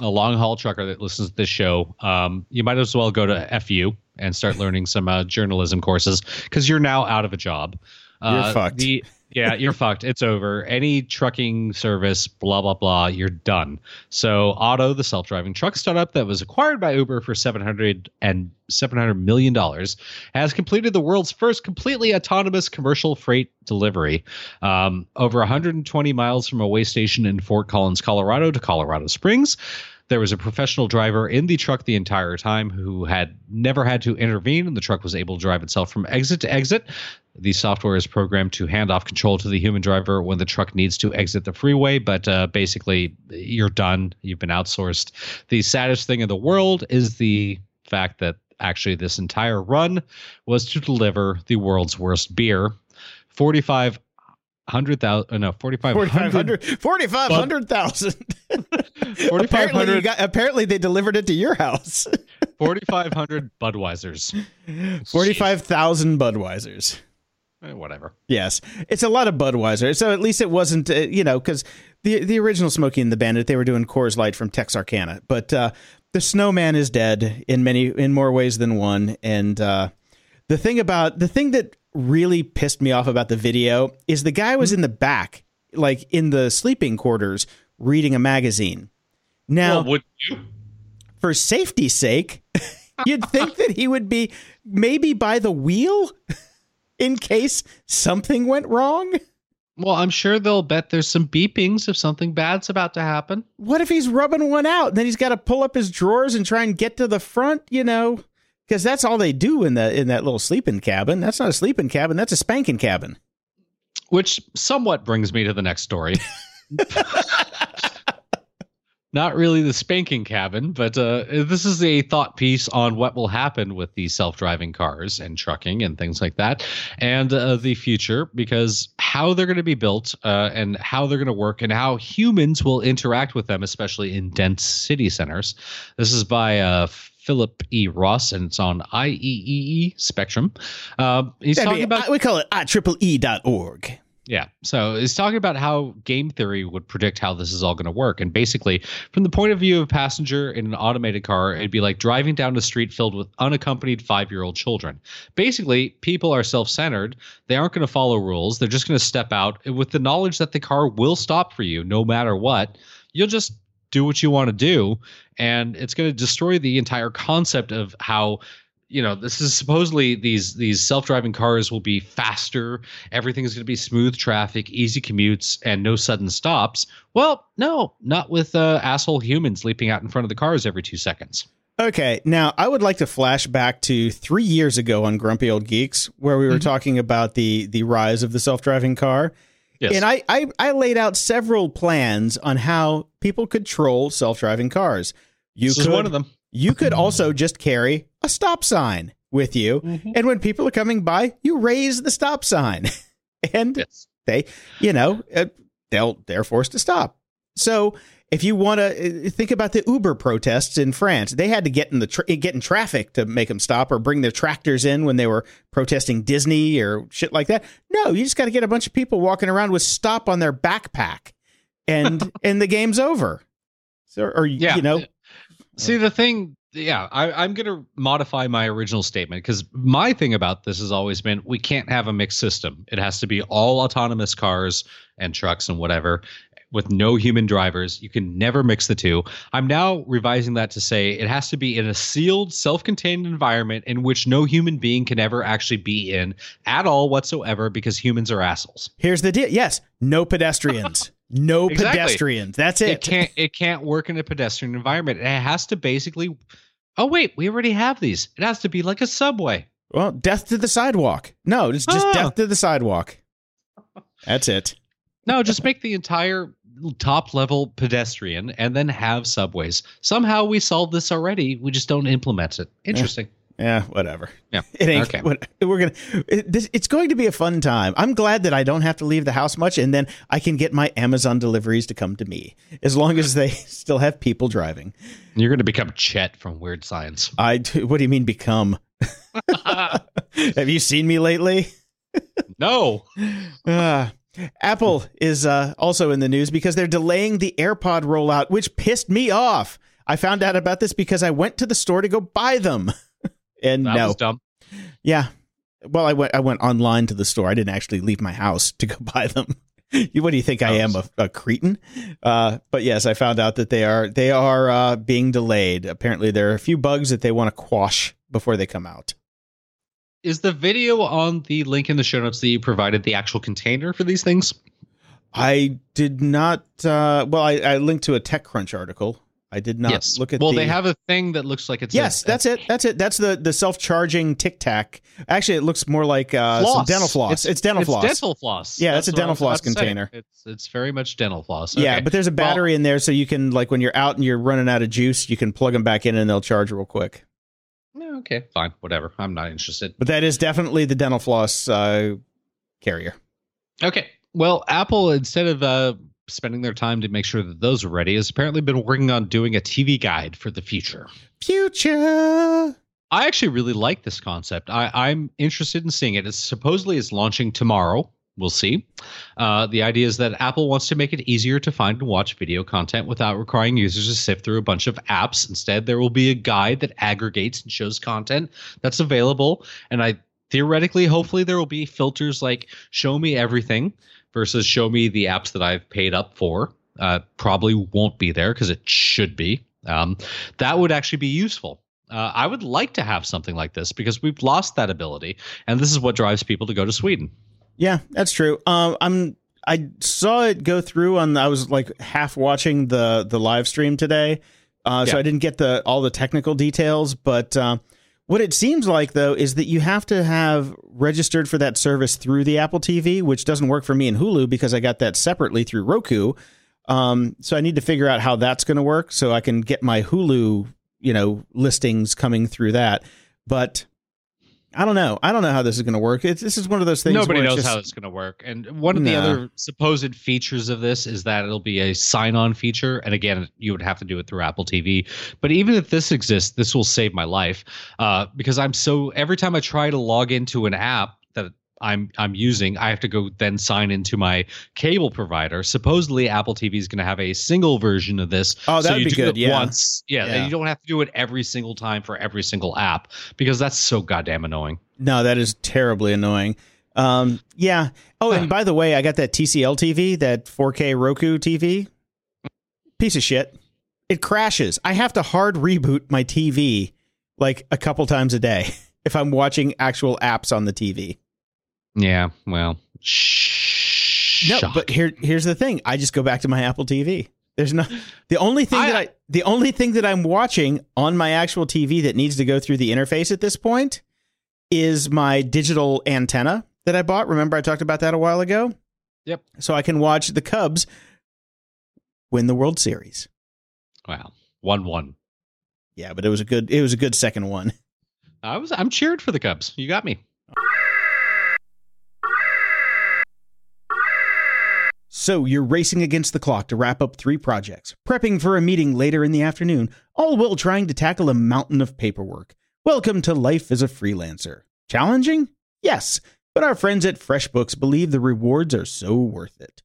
a long haul trucker that listens to this show, um, you might as well go to FU and start learning some uh, journalism courses because you're now out of a job. Uh, You're fucked. The, yeah, you're fucked. It's over. Any trucking service, blah blah blah, you're done. So, Otto, the self-driving truck startup that was acquired by Uber for 700 and 700 million dollars, has completed the world's first completely autonomous commercial freight delivery um, over 120 miles from a way station in Fort Collins, Colorado to Colorado Springs. There was a professional driver in the truck the entire time who had never had to intervene, and the truck was able to drive itself from exit to exit. The software is programmed to hand off control to the human driver when the truck needs to exit the freeway, but uh, basically, you're done. You've been outsourced. The saddest thing in the world is the fact that actually this entire run was to deliver the world's worst beer 45 *laughs* hundred thousand *laughs* no 4500 4500 4500,000. apparently, you got, apparently they delivered it to your house. *laughs* 4500 budweisers 45,000 Budweisers. Eh, whatever Yes, it's a lot of Budweiser. So at least it wasn't, uh, you know, because the the original Smokey and the Bandit they were doing Coors Light from Texarkana, but uh, the Snowman is dead in many in more ways than one. And uh, the thing about the thing that really pissed me off about the video is the guy was in the back like in the sleeping quarters reading a magazine. Now, well, would you? for safety's sake, *laughs* you'd think that he would be maybe by the wheel *laughs* in case something went wrong. Well, I'm sure they'll bet there's some beepings if something bad's about to happen. What if he's rubbing one out? And then he's got to pull up his drawers and try and get to the front, you know? Because that's all they do in the in that little sleeping cabin. That's not a sleeping cabin. That's a spanking cabin. Which somewhat brings me to the next story. *laughs* Not really the spanking cabin, but uh, this is a thought piece on what will happen with these self-driving cars and trucking and things like that, and uh, the future. Because how they're going to be built uh, and how they're going to work and how humans will interact with them, especially in dense city centers. This is by uh, Philip E. Ross, and it's on IEEE Spectrum. Uh, he's That'd talking be- about we call it IEEE.org. yeah. So it's talking about how game theory would predict how this is all going to work. And basically, from the point of view of a passenger in an automated car, it'd be like driving down a street filled with unaccompanied five year old children. Basically, people are self centered. They aren't going to follow rules. They're just going to step out with the knowledge that the car will stop for you no matter what. You'll just do what you want to do. And it's going to destroy the entire concept of how you know this is supposedly these these self-driving cars will be faster everything is going to be smooth traffic easy commutes and no sudden stops well no not with uh, asshole humans leaping out in front of the cars every two seconds Okay, now I would like to flash back to three years ago on Grumpy Old Geeks, where we were talking about the the rise of the self driving car. Yes And I, I, I laid out several plans on how people could troll self driving cars. You this could, is one of them You could also just carry a stop sign with you. And when people are coming by, you raise the stop sign. *laughs* and yes they, you know, uh, they'll they're forced to stop. So if you want to uh, think about the Uber protests in France, they had to get in the tra- get in traffic to make them stop, or bring their tractors in when they were protesting Disney or shit like that. No, you just got to get a bunch of people walking around with "stop" on their backpack, and *laughs* and the game's over. So, or Yeah. you know, See the thing, yeah, I, I'm going to modify my original statement because my thing about this has always been we can't have a mixed system. It has to be all autonomous cars and trucks and whatever with no human drivers. You can never mix the two. I'm now revising that to say it has to be in a sealed, self-contained environment in which no human being can ever actually be in at all whatsoever because humans are assholes. here's the deal. Yes, no pedestrians, *laughs* no Exactly. pedestrians. That's It it. can't it can't work in a pedestrian environment. It has to basically Oh wait, we already have these. It has to be like a subway. Well, death to the sidewalk. No, it's just Ah. death to the sidewalk. That's it. No, just make the entire top level pedestrian and then have subways. Somehow we solved this already. We just don't implement it. Interesting. Yeah, whatever. Yeah. *laughs* It ain't. Okay. What, we're gonna. It, this, it's going to be a fun time. I'm glad that I don't have to leave the house much, and then I can get my Amazon deliveries to come to me as long as they *laughs* still have people driving. You're going to become Chet from Weird Science. I. do- What do you mean become? *laughs* have you seen me lately? no. Uh, Apple is uh, also in the news because they're delaying the AirPod rollout, which pissed me off. I found out about this because I went to the store to go buy them, *laughs* and That no, was dumb. yeah. Well, I went. I went online to the store. I didn't actually leave my house to go *laughs* buy them. You- what do you think I am, a, a cretin? Uh, but yes, I found out that they are they are uh, being delayed. Apparently, there are a few bugs that they want to quash before they come out. Is the video on the link in the show notes that you provided the actual container for these things? I did not. Uh, well, I, I linked to a TechCrunch article. I did not yes. look at. well, the, they have a thing that looks like it's Yes, a- that's it. That's it. That's the the self charging Tic Tac. Actually, it looks more like uh, some dental floss. It's, dental it's floss. dental floss. Yeah, that's a dental floss container. It's it's very much dental floss. Yeah, but there's a Well, battery in there, so you can like when you're out and you're running out of juice, you can plug them back in and they'll charge real quick. Yeah, okay, fine, whatever. I'm not interested. But that is definitely the dental floss uh, carrier. Okay. Well, Apple, instead of uh, spending their time to make sure that those are ready, has apparently been working on doing a TV guide for the future. Future. I actually really like this concept. I, I'm interested in seeing it. It's supposedly is launching tomorrow. We'll see. Uh, the idea is that Apple wants to make it easier to find and watch video content without requiring users to sift through a bunch of apps. Instead, there will be a guide that aggregates and shows content that's available. And I theoretically, hopefully, there will be filters like show me everything versus show me the apps that I've paid up for. Uh, probably won't be there because it should be. Um, that would actually be useful. Uh, I would like to have something like this because we've lost that ability, and this is what drives people to go to Sweden. Yeah, that's true. Um, I'm I saw it go through on. I was like half watching the the live stream today, uh, so I didn't get the all the technical details. But uh, what it seems like though is that you have to have registered for that service through the Apple TV, which doesn't work for me in Hulu because I got that separately through Roku. Um, so I need to figure out how that's going to work so I can get my Hulu, you know, listings coming through that. But I don't know. I don't know how this is going to work. It's, this is one of those things. Nobody knows just- how it's going to work. And one of the other supposed features of this is that it'll be a sign on feature. And again, you would have to do it through Apple TV. But even if this exists, this will save my life uh, because I'm so every time I try to log into an app I'm I'm using, I have to go then sign into my cable provider. Supposedly, Apple TV is going to have a single version of this. Oh, that so would you be do good, It yeah. once, yeah, Yeah. and you don't have to do it every single time for every single app because that's so goddamn annoying. No, that is terribly annoying. Um, yeah. Oh, and by the way, I got that TCL TV, that 4K Roku TV. Piece of shit. It crashes. I have to hard reboot my TV like a couple times a day *laughs* if I'm watching actual apps on the TV. Yeah, well, shh. No, but here here's the thing. I just go back to my Apple TV. There's no the only thing that I- I the only thing that I'm watching on my actual TV that needs to go through the interface at this point is my digital antenna that I bought. Remember I talked about that a while ago? Yep. So I can watch the Cubs win the World Series. wow, one one. Yeah, but it was a good it was a good second one. I was I'm cheered for the Cubs. You got me. So you're racing against the clock to wrap up three projects, prepping for a meeting later in the afternoon, all while trying to tackle a mountain of paperwork. Welcome to life as a freelancer. Challenging? Yes, but our friends at FreshBooks believe the rewards are so worth it.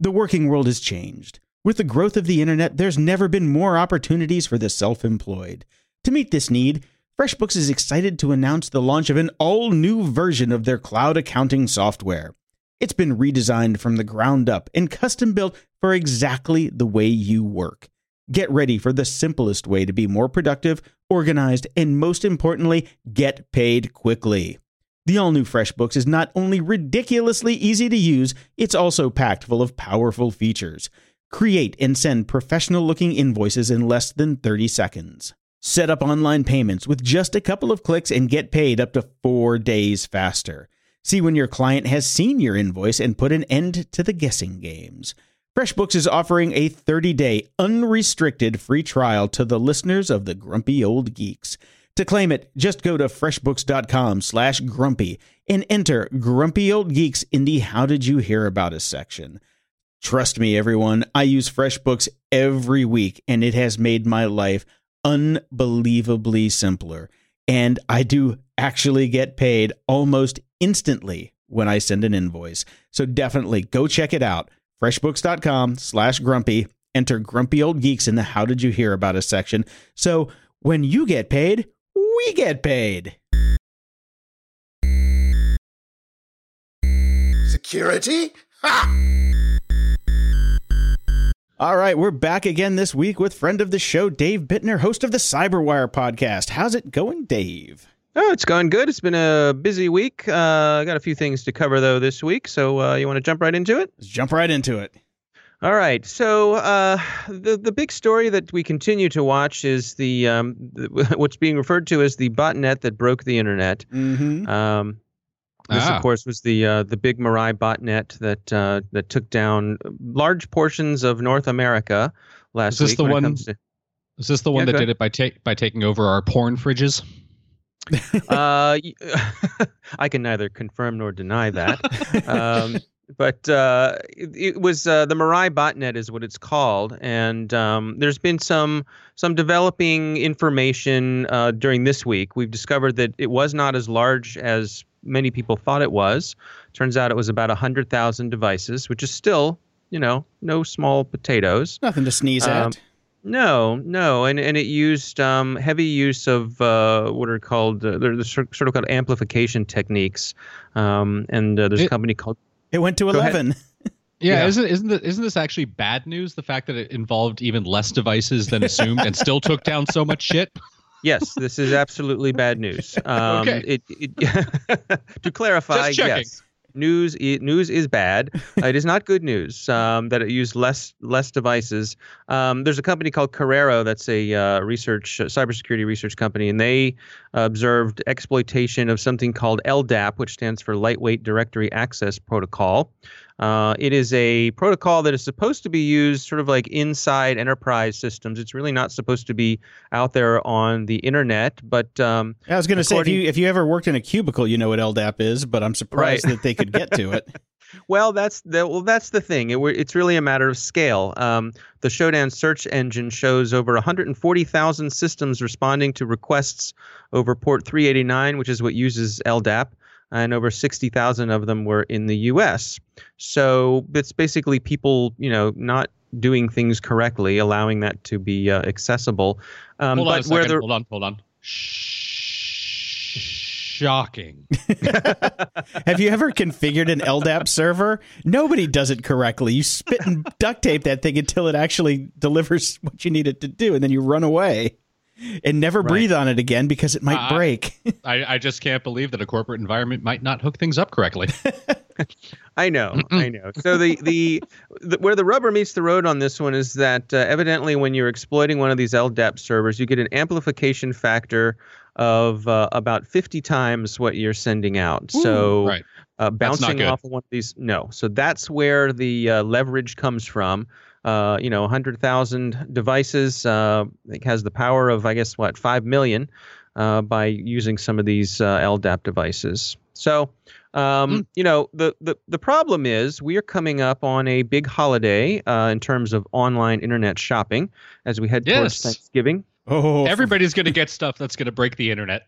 The working world has changed. With the growth of the internet, there's never been more opportunities for the self employed. To meet this need, FreshBooks is excited to announce the launch of an all new version of their cloud accounting software. It's been redesigned from the ground up and custom built for exactly the way you work. Get ready for the simplest way to be more productive, organized, and most importantly, get paid quickly. The all new FreshBooks is not only ridiculously easy to use, it's also packed full of powerful features. Create and send professional looking invoices in less than 30 seconds. Set up online payments with just a couple of clicks and get paid up to four days faster. See when your client has seen your invoice and put an end to the guessing games. FreshBooks is offering a 30-day unrestricted free trial to the listeners of the Grumpy Old Geeks. To claim it, just go to freshbooks.com slash grumpy and enter Grumpy Old Geeks in the How Did You Hear About Us section. Trust me, everyone, I use FreshBooks every week and it has made my life unbelievably simpler. And I do actually get paid almost instantly when I send an invoice. So definitely go check it out. Freshbooks.com slash grumpy. Enter Grumpy Old Geeks in the How Did You Hear About Us section. So when you get paid, we get paid. Security? Ha! All right, we're back again this week with friend of the show, Dave Bittner, host of the Cyberwire podcast. How's it going, Dave? Oh, it's going good. It's been a busy week. Uh, I got a few things to cover though this week, so uh, you want to jump right into it? Let's jump right into it. All right. So uh, the the big story that we continue to watch is the, um, the *laughs* what's being referred to as the botnet that broke the internet. Mm-hmm. Um, this, Ah. of course, was the uh, the big Mirai botnet that uh, that took down large portions of North America last Is this week. the when it one- comes to- Is this the one that go did it by ta- by taking over our porn fridges? *laughs* uh, *laughs* I can neither confirm nor deny that. *laughs* um, but uh, it, it was uh, the Mirai botnet is what it's called, and um, there's been some some developing information uh, during this week. We've discovered that it was not as large as many people thought it was. Turns out it was about hundred thousand devices, which is still, you know, no small potatoes. Nothing to sneeze Um, at. No, no, and and it used um, heavy use of uh, what are called uh, they're the sort sort of called amplification techniques, um, and uh, there's a company called It went to Go 11. *laughs* Yeah, Yeah. isn't isn't the, isn't this actually bad news? The fact that it involved even less devices than assumed and still took down so much shit. *laughs* yes, this is absolutely bad news. *laughs* Um, Okay. It, it to clarify, Just checking. yes, news i- news is bad. *laughs* It is not good news um, that it used less less devices. Um, there's a company called Corero that's a uh, research uh, cybersecurity research company, and they observed exploitation of something called LDAP, which stands for Lightweight Directory Access Protocol. Uh, it is a protocol that is supposed to be used sort of like inside enterprise systems. It's really not supposed to be out there on the internet, but um, I was going to say if you if you ever worked in a cubicle, you know what LDAP is, but I'm surprised Right. that they could get to it. *laughs* Well, that's the well, that's the thing. It, it's really a matter of scale. Um, the Shodan search engine shows over 140,000 systems responding to requests over port 389, which is what uses LDAP, and over 60,000 of them were in the U.S. So it's basically people, you know, not doing things correctly, allowing that to be uh, accessible. Um, hold on a but where second. the Hold on. Hold on. Shocking. *laughs* Have you ever configured an LDAP server? Nobody does it correctly. You spit and duct tape that thing until it actually delivers what you need it to do, and then you run away and never Right. breathe on it again because it might Uh, break. I, I just can't believe that a corporate environment might not hook things up correctly. *laughs* I know, I know. So the, the the where the rubber meets the road on this one is that uh, evidently when you're exploiting one of these LDAP servers, you get an amplification factor of uh, about 50 times what you're sending out. so right. uh, bouncing off of one of these, no. So that's where the uh, leverage comes from. Uh, you know, 100,000 devices. Uh, it has the power of, I guess, what, 5 million uh, by using some of these uh, LDAP devices. So, um, Hmm. you know, the, the, the problem is we are coming up on a big holiday uh, in terms of online internet shopping as we head towards Thanksgiving. Oh, Everybody's going *laughs* to get stuff that's going to break the internet.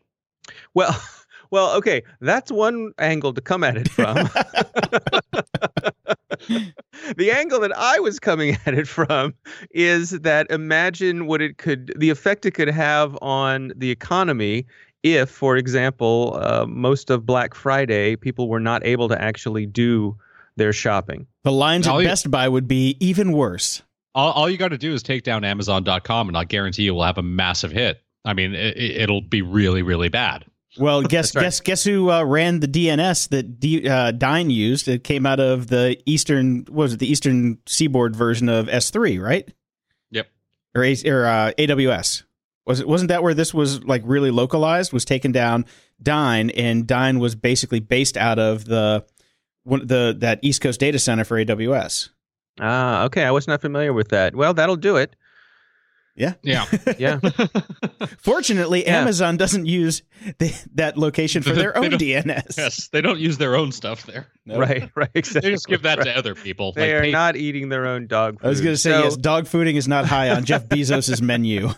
Well, *laughs* well, okay, that's one angle to come at it from. *laughs* *laughs* the angle that I was coming *laughs* at it from is that imagine what it could, the effect it could have on the economy if, for example, uh, most of Black Friday people were not able to actually do their shopping. the lines at you- Best Buy would be even worse. All, all you got to do is take down Amazon.com, and I guarantee you will have a massive hit. I mean, it, it'll be really, really bad. Well, *laughs* guess right. guess guess who uh, ran the DNS that D, uh, Dyn used? It came out of the eastern what was it the eastern seaboard version of S3, right? Yep. Or or uh, AWS. Was it wasn't that where this was like really localized? Was taken down Dyn, and Dyn was basically based out of the one the that East Coast data center for AWS. Ah, okay, I was not familiar with that. Well, that'll do it. Yeah. Yeah. *laughs* Yeah. Fortunately, Yeah. Amazon doesn't use the, that location for *laughs* their own DNS. yes, they don't use their own stuff there. No. Right, *laughs* right, exactly. They just give that right. to other people. They like, are pay- not eating their own dog food. I was going to say So- yes. Dog fooding is not high on Jeff Bezos's menu.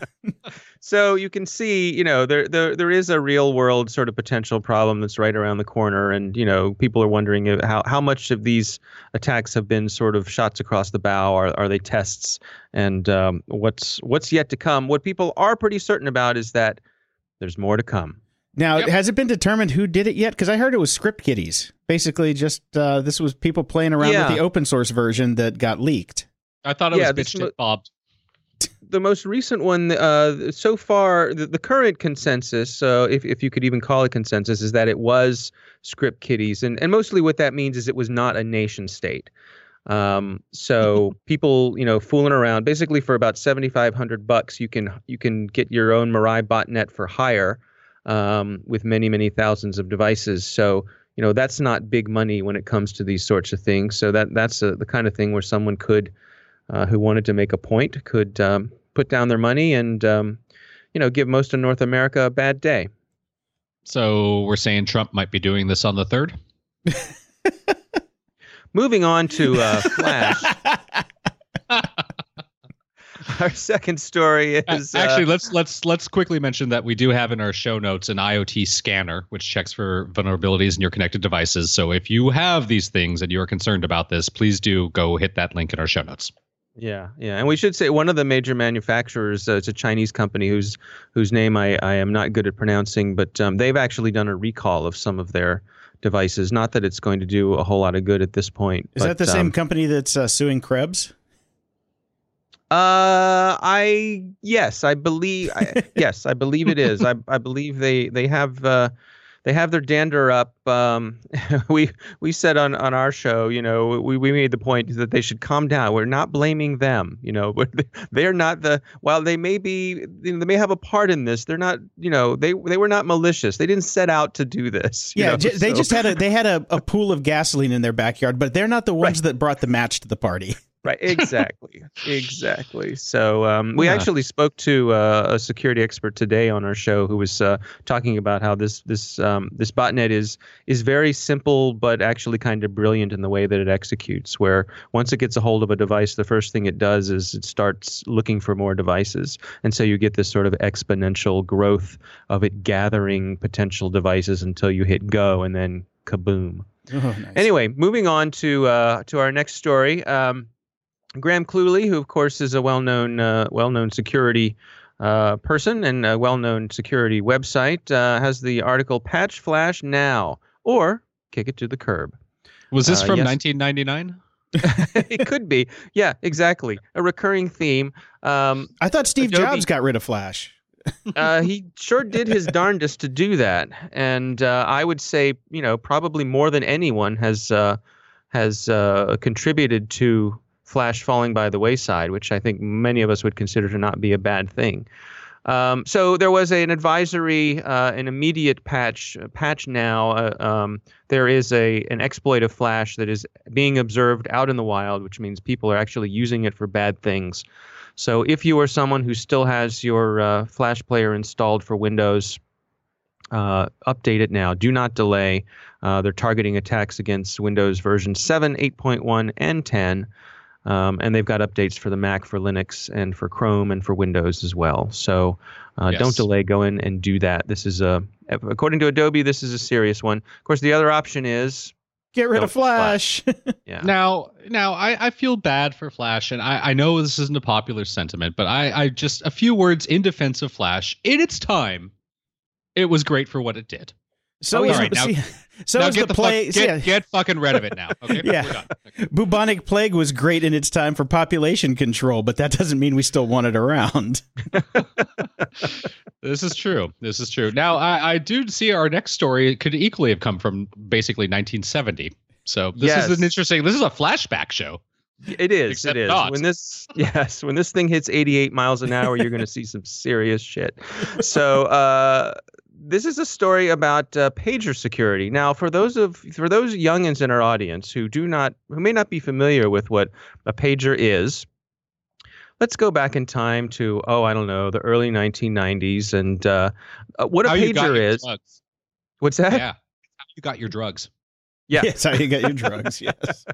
So you can see, you know, there there there is a real world sort of potential problem that's right around the corner, and you know, people are wondering how how much of these attacks have been sort of shots across the bow, are are they tests, and um, what's what's yet to come. What people are pretty certain about is that there's more to come. Now, Yep. has it been determined who did it yet? Because I heard it was script kiddies. Basically, just uh, this was people playing around Yeah. with the open source version that got leaked. I thought it Yeah, was this bitched mo- at Bob. The most recent one uh, so far the, the current consensus uh, if, if you could even call it consensus is that it was script kiddies and, and mostly what that means is it was not a nation state. Um, so *laughs* people you know fooling around basically for about 7500 bucks you can you can get your own mirai botnet for hire um, with many many thousands of devices. So you know that's not big money when it comes to these sorts of things. So that that's a, the kind of thing where someone could uh, who wanted to make a point could um, put down their money and um, you know give most of North America a bad day. So we're saying Trump might be doing this on the third. *laughs* Moving on to uh, *laughs* Flash, our second story is uh, Actually, let's let's let's quickly mention that we do have in our show notes an IoT scanner which checks for vulnerabilities in your connected devices. So if you have these things and you're concerned about this, please do go hit that link in our show notes. Yeah, yeah, and we should say one of the major manufacturers. Uh, it's a Chinese company whose whose name I, I am not good at pronouncing, but um, they've actually done a recall of some of their devices. Not that it's going to do a whole lot of good at this point. Is but, that the same um, company that's uh, suing Krebs? Uh, I yes, I believe. I, *laughs* yes, I believe it is. I I believe they they have uh, they have their dander up. Um, *laughs* we we said on on our show, you know, we we made the point that they should calm down. We're not blaming them. You know, *laughs* but they're not the while they may be they may have a part in this. They're not. You know, they they were not malicious. They didn't set out to do this. you Yeah, know, j- they so- just had a they had a, a pool of gasoline in their backyard, but they're not the ones that brought the match to the party. *laughs* Right, exactly, *laughs* exactly. So um, we Yeah. actually spoke to uh, a security expert today on our show who was uh, talking about how this this um, this botnet is is very simple but actually kind of brilliant in the way that it executes. Where once it gets a hold of a device, the first thing it does is it starts looking for more devices, and so you get this sort of exponential growth of it gathering potential devices until you hit go, and then kaboom. Oh, nice. Anyway, moving on to uh, to our next story. Um, Graham Cluley, who of course is a well-known uh, well-known security uh, person and a well-known security website, uh, has the article "Patch Flash Now" or "Kick It to the Curb." Was this Uh, from yes. 1999? *laughs* it could be, yeah, exactly, a recurring theme. Um, I thought Steve Adobe- Jobs got rid of Flash. uh, he sure did his *laughs* darndest to do that, and uh, I would say, you know, probably more than anyone has uh, has uh, contributed to Flash falling by the wayside, which I think many of us would consider to not be a bad thing. Um, so there was an advisory, uh, an immediate patch. Patch now. Uh, um, there is a an exploit of Flash that is being observed out in the wild, which means people are actually using it for bad things. So if you are someone who still has your uh, Flash player installed for Windows, uh, update it now. Do not delay. Uh, they're targeting attacks against Windows version 7, 8.1, and 10. Um, and they've got updates for the Mac, for Linux, and for Chrome, and for Windows as well. So uh, Yes. don't delay. Go in and do that. This is a, according to Adobe, this is a serious one. Of course, the other option is, Get rid Don't of Flash. *laughs* yeah, Now, now I, I feel bad for Flash, and I, I know this isn't a popular sentiment, but I, I just a few words in defense of Flash. In its time, it was great for what it did. So Oh, is, all right, now- *laughs* see, so now is get the the play. fuck, see, get, get fucking rid of it now. Okay, *laughs* Yeah. Okay. bubonic plague was great in its time for population control, but that doesn't mean we still want it around. *laughs* This is true. This is true. Now, I, I do see our next story could equally have come from basically 1970. So this Yes. is an interesting. This is a flashback show. It is. Except it is. not. When this yes, when this thing hits 88 miles an hour, you're going to see some serious shit. So, uh, this is a story about uh, pager security. Now, for those of for those youngins in our audience who do not who may not be familiar with what a pager is, let's go back in time to oh I don't know the early 1990s and uh, uh, what a How pager is. drugs. What's that? Yeah. How you got your drugs. Yeah. Yes, how you get your *laughs* drugs. Yes.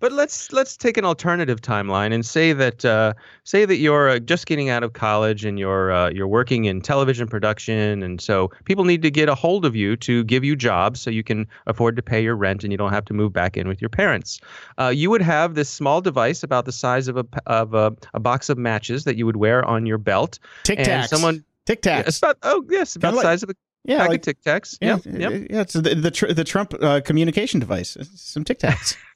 But let's let's take an alternative timeline and say that uh, say that you're uh, just getting out of college and you're uh, you're working in television production, and so people need to get a hold of you to give you jobs so you can afford to pay your rent and you don't have to move back in with your parents. Uh, you would have this small device about the size of a of a, a box of matches that you would wear on your belt, Tic Tacs. someone Tic Tacs. about oh yes about Kinda the like- size of a Yeah, pack like Tic Tacs. yeah, yep. yeah. It's the the, tr- the Trump uh, communication device. Some Tic Tacs. *laughs*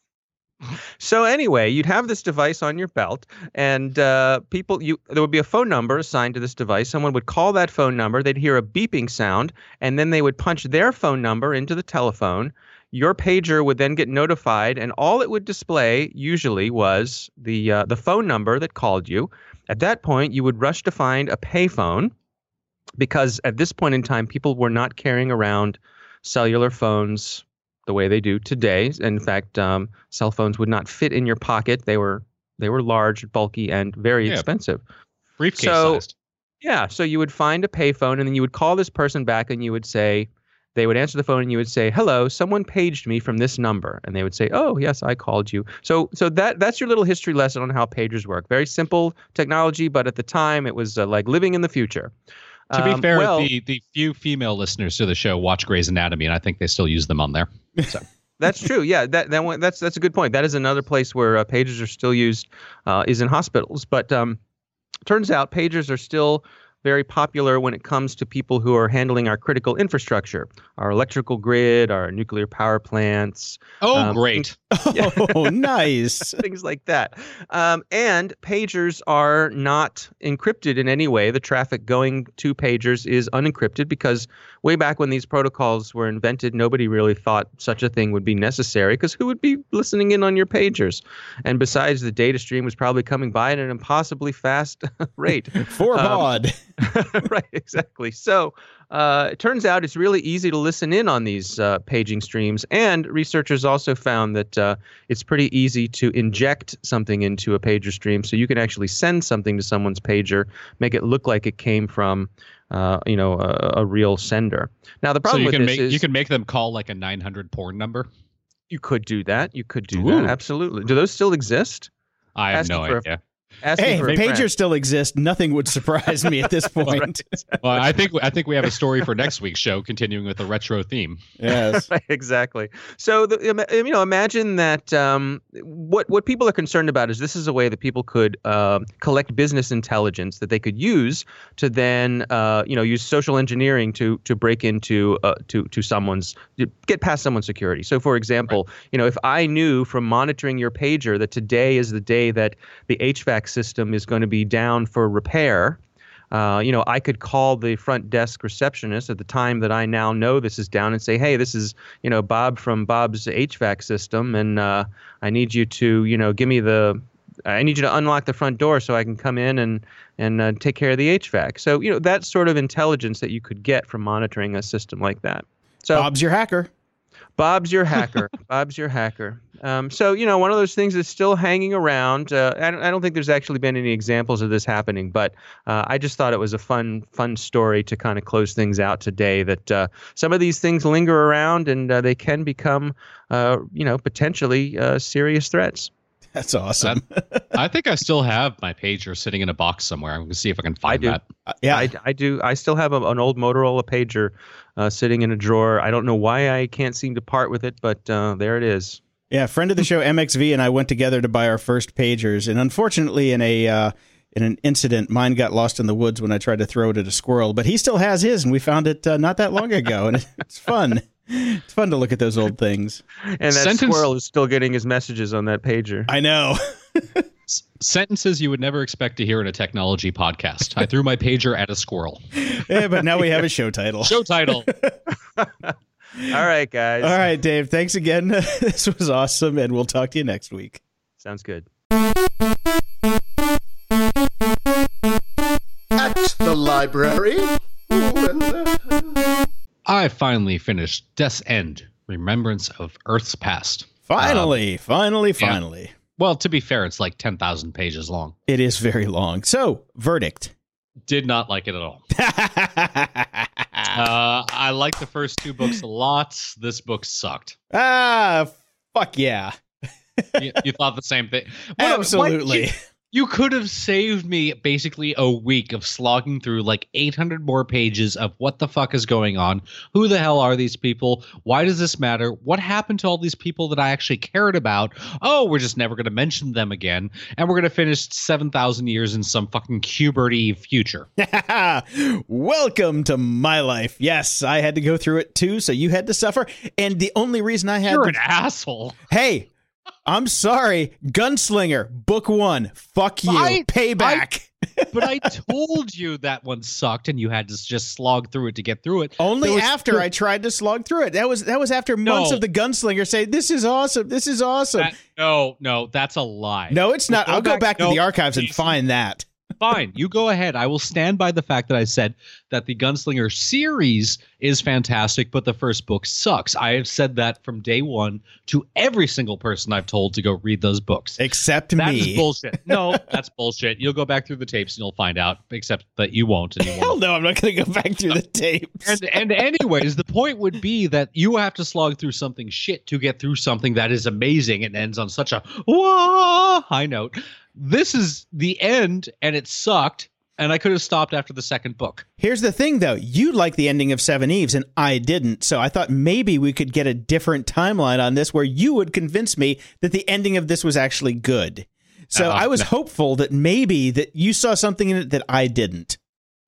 So anyway, you'd have this device on your belt, and uh, people, you there would be a phone number assigned to this device. Someone would call that phone number. They'd hear a beeping sound, and then they would punch their phone number into the telephone. Your pager would then get notified, and all it would display usually was the uh, the phone number that called you. At that point, you would rush to find a payphone, because at this point in time, people were not carrying around cellular phones the way they do today. In fact, um, cell phones would not fit in your pocket. They were they were large, bulky, and very Yeah. expensive. Briefcase So- sized. Yeah, so you would find a payphone, and then you would call this person back, and you would say, they would answer the phone, and you would say, "Hello, someone paged me from this number," and they would say, "Oh, yes, I called you." So, so that that's your little history lesson on how pagers work. Very simple technology, but at the time, it was uh, like living in the future. To be Um, fair, well, the the few female listeners to the show watch Grey's Anatomy, and I think they still use them on there. So *laughs* That's true. Yeah, that that one, that's that's a good point. That is another place where uh, pagers are still used, uh, is in hospitals. But um, turns out pagers are still very popular when it comes to people who are handling our critical infrastructure, our electrical grid, our nuclear power plants. Oh, Um, great. *laughs* *laughs* Oh, nice. *laughs* things like that. Um, and pagers are not encrypted in any way. The traffic going to pagers is unencrypted because way back when these protocols were invented, nobody really thought such a thing would be necessary because who would be listening in on your pagers? And besides, the data stream was probably coming by at an impossibly fast rate. For Um, pod. *laughs* right, exactly. So uh, it turns out it's really easy to listen in on these uh, paging streams. And researchers also found that uh, it's pretty easy to inject something into a pager stream. So you can actually send something to someone's pager, make it look like it came from. Uh, you know, a, a real sender. Now the So problem you with can this make is you can make them call like a 900 porn number. you could do that. You could do Ooh. that. Absolutely. Do those still exist? I have Asking no for a- idea. Ask me Hey, for a pagers friend. still exist. Nothing would surprise me at this *laughs* point. Well, I think I think we have a story for next week's show, continuing with the retro theme. Yes. Right, *laughs* exactly. So, the, you know, imagine that um, what what people are concerned about is this is a way that people could um collect business intelligence that they could use to then, uh, you know, use social engineering to to break into uh, to to someone's to get past someone's security. So, for example, you know, if I knew from monitoring your pager that today is the day that the HVAC system is going to be down for repair. Uh, you know, I could call the front desk receptionist at the time that I now know this is down and say, "Hey, this is you know Bob from Bob's HVAC system, and uh, I need you to you know give me the I need you to unlock the front door so I can come in and and uh, take care of the HVAC." So you know that sort of intelligence that you could get from monitoring a system like that. So Bob's your hacker. Bob's your hacker. *laughs* Bob's your hacker. Um, so you know, one of those things that's still hanging around. Uh, I, don't, I don't think there's actually been any examples of this happening, but uh, I just thought it was a fun, fun story to kind of close things out today. That uh, some of these things linger around and uh, they can become, uh, you know, potentially uh, serious threats. That's awesome. I think I still have my pager sitting in a box somewhere. I'm going to see if I can find do. that. yeah. I, I do. I still have a, an old Motorola pager uh, sitting in a drawer. I don't know why I can't seem to part with it, but uh, there it is. Yeah, friend of the show MXV and I went together to buy our first pagers, and unfortunately, in a uh, in an incident, mine got lost in the woods when I tried to throw it at a squirrel. But he still has his, and we found it uh, not that long ago, and *laughs* it's fun. It's fun to look at those old things. And that Sentence- squirrel is still getting his messages on that pager. I know. *laughs* S- sentences you would never expect to hear in a technology podcast. I threw my pager at a squirrel. *laughs* yeah, but now we have a show title. Show title. *laughs* All right, guys. All right, Dave. Thanks again. *laughs* this was awesome, and we'll talk to you next week. Sounds good. At the library. I finally finished Death's End, Remembrance of Earth's Past. Finally, um, finally, yeah. Well, to be fair, it's like 10,000 pages long. It is very long. So, verdict. Did not like it at all. *laughs* Uh, I like the first two books a lot. This book sucked. ah, fuck yeah. You, you thought the same thing. What- what- Absolutely. you, you could have saved me basically a week of slogging through like 800 more pages of what the fuck is going on. Who the hell are these people? Why does this matter? What happened to all these people that I actually cared about? Oh, we're just never going to mention them again. And we're going to finish 7,000 years in some fucking Cuberty future. *laughs* Welcome to my life. Yes, I had to go through it too, so you had to suffer. And the only reason I had You're to an asshole. Hey, I'm sorry. Gunslinger, book one. Fuck you. I- Payback. But I told you that one sucked and you had to just slog through it to get through it. Only was- after I tried to slog through it. That was that was after months No. of the gunslinger saying, This is awesome. This is awesome. That- no, no, that's a lie. no, it's not. Go I'll go back- back to the archives and find that. Fine, you go ahead. I will stand by the fact that I said that the Gunslinger series is fantastic, but the first book sucks. I have said that from day one to every single person I've told to go read those books. Except That me. bullshit. *laughs* No, that's bullshit. You'll go back through the tapes and you'll find out, except that you won't. And you Hell won't. no, I'm not going to go back through the tapes. And, and anyways, the point would be that you have to slog through something shit to get through something that is amazing and ends on such a high note. This is the end, and it sucked. and I could have stopped after the second book. Here's the thing, though. You like the ending of Seveneves, and I didn't. So I thought maybe we could get a different timeline on this where you would convince me that the ending of this was actually good. So Uh, I was no. hopeful that maybe that you saw something in it that I didn't.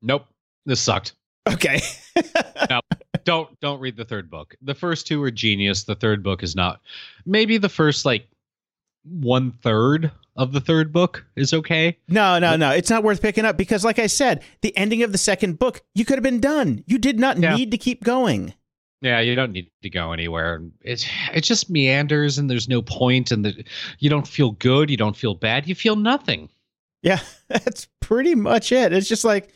Nope, this sucked. Okay. *laughs* don't don't read the third book. The first two are genius. The third book is not. Maybe the first like one third of the third book is okay. No, no, no. It's not worth picking up because, like I said, the ending of the second book, you could have been done. You did not Yeah. need to keep going. Yeah, you don't need to go anywhere. It it just meanders and there's no point and the, you don't feel good, you don't feel bad, you feel nothing. Yeah, *laughs* that's pretty much it. It's just like,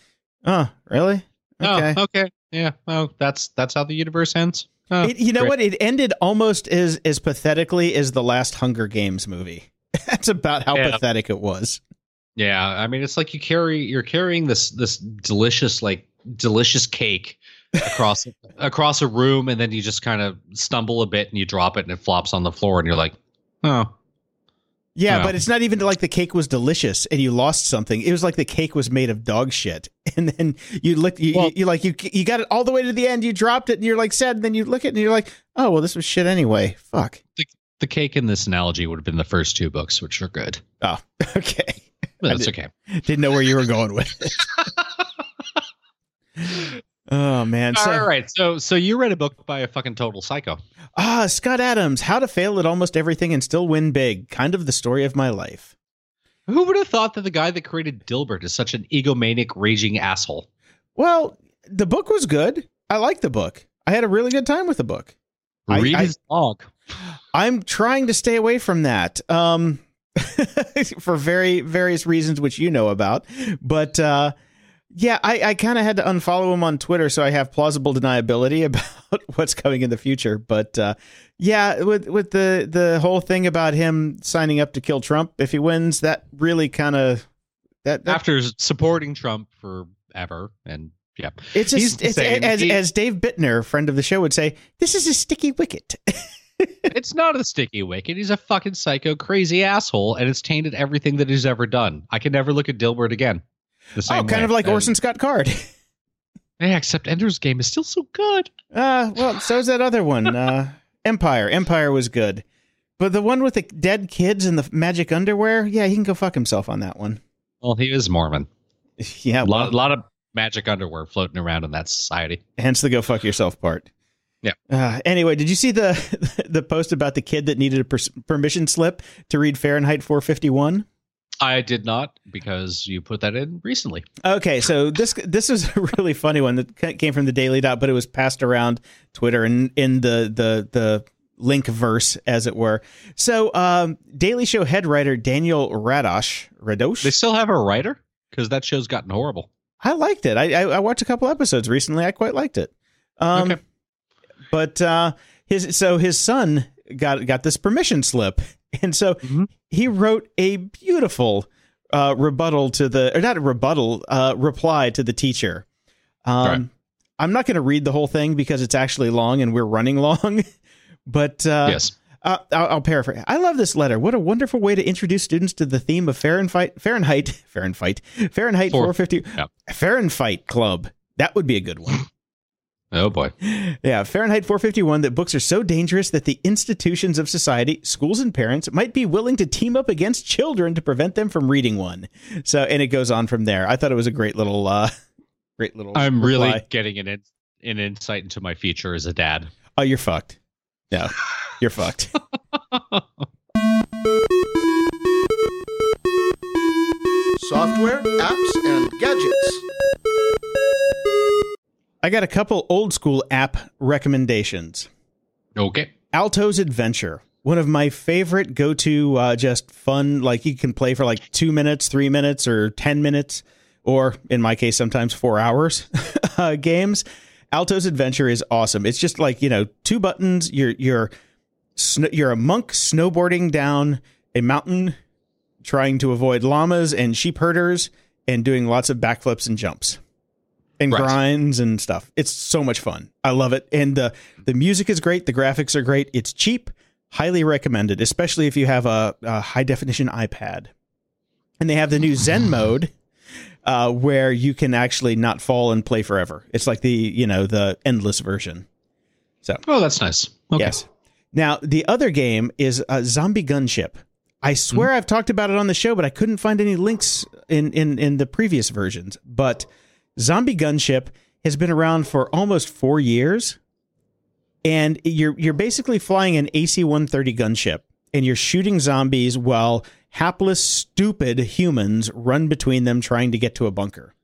oh, really? Okay. Oh, okay. Yeah. Oh, that's that's how the universe ends. Oh, It, you know great. what? It ended almost as as pathetically as the last Hunger Games movie. *laughs* That's about how Yeah. pathetic it was. Yeah, I mean it's like you carry you're carrying this this delicious like delicious cake across *laughs* across a room and then you just kind of stumble a bit and you drop it and it flops on the floor and you're like, "Oh, Yeah, but it's not even like the cake was delicious and you lost something. It was like the cake was made of dog shit, *laughs* and then you look, you, Well- you, you like you you got it all the way to the end. You dropped it, and you're like sad. And then you look at it, and you're like, oh well, this was shit anyway. Fuck. the cake in this analogy would have been the first two books, which are good. Oh, *laughs* okay. But that's did- okay. Didn't know where you were going with it. *laughs* oh man. So, All right. So so you read a book by a fucking total psycho. Ah, Scott Adams, How to Fail at Almost Everything and Still Win Big. Kind of the story of my life. Who would have thought that the guy that created Dilbert is such an egomaniac, raging asshole? Well, the book was good. I liked the book. I had a really good time with the book. Read I- his blog. I'm trying to stay away from that. Um *laughs* for very various reasons which you know about. But uh yeah, I, I kind of had to unfollow him on Twitter so I have plausible deniability *laughs* about what's coming in the future. But uh yeah, with with the the whole thing about him signing up to kill Trump if he wins, that really kind of that, that After supporting Trump forever, and yeah, it's just it's, as as Dave Bittner, friend of the show, would say, this is a sticky wicket. *laughs* it's not a sticky wicket. He's a fucking psycho, crazy asshole, and it's tainted everything that he's ever done. I can never look at Dilbert again. The oh, kind way. of like And- Orson Scott Card. *laughs* Yeah, except Ender's Game is still so good. Uh, well, *sighs* so is that other one. Uh, Empire. Empire was good. But the one with the dead kids and the magic underwear, yeah, he can go fuck himself on that one. Well, he is Mormon. *laughs* Yeah, A well, lot, lot of magic underwear floating around in that society. hence the go fuck yourself part. Yeah. Uh, anyway, did you see the *laughs* the post about the kid that needed a pers- permission slip to read Fahrenheit 451? I did not because you put that in recently. Okay, so this this is *laughs* a really funny one that came from the Daily Dot, but it was passed around Twitter and in the the the link verse, as it were. So, um, Daily Show head writer Daniel Radosh Radosh. They still have a writer because that show's gotten horrible. I liked it. I, I I watched a couple episodes recently. I quite liked it. Um, Okay. But uh, his so his son got got this permission slip, *laughs* and so Mhm. he wrote a beautiful uh, rebuttal to the or not a rebuttal uh, reply to the teacher. Um, Right. I'm not going to read the whole thing because it's actually long and we're running *laughs* long. but uh, yes. uh, I'll, I'll paraphrase. I love this letter. What a wonderful way to introduce students to the theme of Fahrenheit, Fahrenheit, *laughs* Fahrenheit, Fahrenheit Four- 450, yeah. Fahrenheit Club. That would be a good one. Oh boy. yeah, Fahrenheit 451 that books are so dangerous that the institutions of society, schools and parents might be willing to team up against children to prevent them from reading one. So, and it goes on from there. I thought it was a great little, uh, *laughs* great little. I'm really getting an in, an insight into my future as a dad. Oh, you're fucked. No, you're fucked. *laughs* Software, apps, and gadgets. I got a couple old school app recommendations. Okay. Alto's Adventure, one of my favorite go to, uh, just fun, like you can play for like two minutes, three minutes, or 10 minutes, or in my case, sometimes four hours *laughs* uh, games. Alto's Adventure is awesome. It's just like, you know, two buttons. You're, you're, sn- you're a monk snowboarding down a mountain trying to avoid llamas and sheep herders and doing lots of backflips and jumps and Right. grinds and stuff. It's so much fun. I love it. And the the music is great. The graphics are great. It's cheap. Highly recommended, especially if you have a, a high definition iPad. And they have the new *laughs* Zen mode, uh, where you can actually not fall and play forever. It's like the you know the endless version. So Oh, that's nice. Okay. yes. Now the other game is uh, Zombie Gunship. I swear I've talked about it on the show, but I couldn't find any links in in in the previous versions. But Zombie Gunship has been around for almost four years, and you're you're basically flying an AC-130 gunship, and you're shooting zombies while hapless, stupid humans run between them trying to get to a bunker.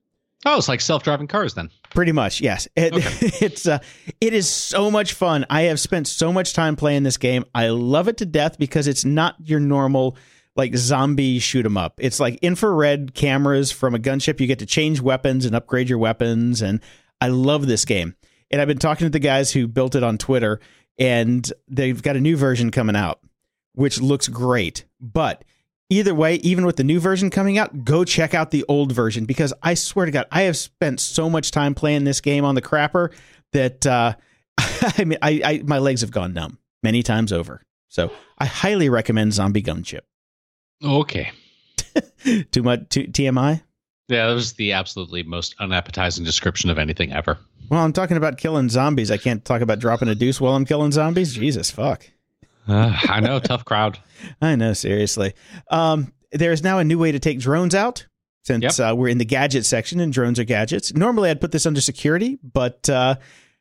Oh, it's like self-driving cars then. Pretty much, yes. *laughs* It, *laughs* it's uh, it is so much fun. I have spent so much time playing this game. I love it to death because it's not your normal like zombie shoot 'em up. It's like infrared cameras from a gunship. You get to change weapons and upgrade your weapons, and I love this game. And I've been talking to the guys who built it on Twitter, and they've got a new version coming out, which looks great. But either way, even with the new version coming out, go check out the old version because I swear to God, I have spent so much time playing this game on the crapper that uh, *laughs* I mean, I, I my legs have gone numb many times over. So I highly recommend Zombie Gunship. Okay. *laughs* Too much too, TMI? Yeah, that was the absolutely most unappetizing description of anything ever. Well, I'm talking about killing zombies. I can't talk about dropping a deuce while I'm killing zombies. Jesus fuck. Uh, I know, *laughs* tough crowd. I know, seriously. Um, there is now a new way to take drones out since Yep. uh, we're in the gadget section and drones are gadgets. Normally, I'd put this under security, but uh,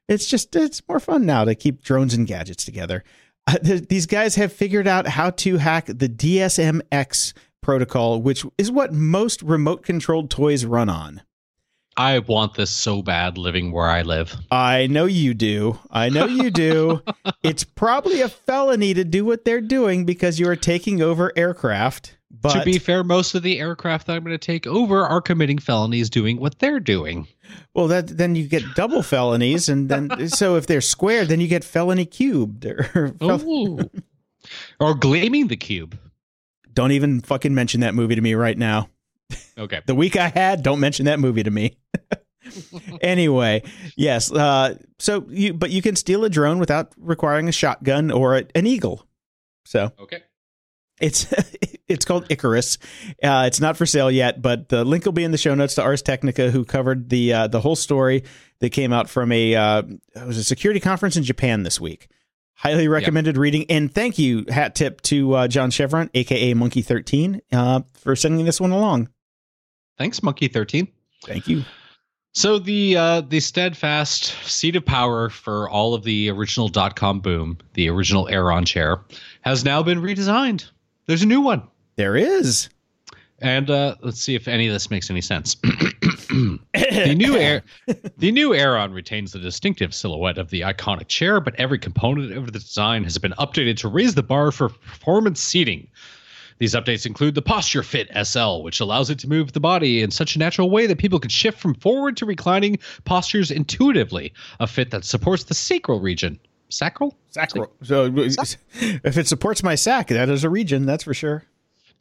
it's just it's more fun now to keep drones and gadgets together. Uh, th- these guys have figured out how to hack the DSMX protocol, which is what most remote controlled toys run on. I want this so bad living where I live. I know you do. I know you do. *laughs* it's probably a felony to do what they're doing because you are taking over aircraft. But to be fair, most of the aircraft that I'm going to take over are committing felonies doing what they're doing. well, that then you get double felonies, and then *laughs* so if they're squared, then you get felony cubed. Or *laughs* fel- or gleaming the cube. Don't even fucking mention that movie to me right now. Okay. The week I had, don't mention that movie to me. *laughs* anyway, yes. Uh, so you, but you can steal a drone without requiring a shotgun or a, an eagle. So Okay. It's *laughs* it's called Icarus. Uh, it's not for sale yet, but the link will be in the show notes to Ars Technica, who covered the uh, the whole story that came out from a uh, it was a security conference in Japan this week. Highly recommended reading, and thank you, hat tip to uh, John Chevron, aka Monkey Thirteen, uh, for sending this one along. Thanks, Monkey Thirteen. Thank you. So the uh, the steadfast seat of power for all of the original dot com boom, the original Aeron chair, has now been redesigned. There's a new one, There is. and uh, let's see if any of this makes any sense. *clears throat* the new air, *laughs* the new Aeron retains the distinctive silhouette of the iconic chair, but every component of the design has been updated to raise the bar for performance seating. These updates include the Posture Fit SL, which allows it to move the body in such a natural way that people can shift from forward to reclining postures intuitively. A fit that supports the sacral region. Sacral? Sacral. So *laughs* if it supports my sac, that is a region, that's for sure.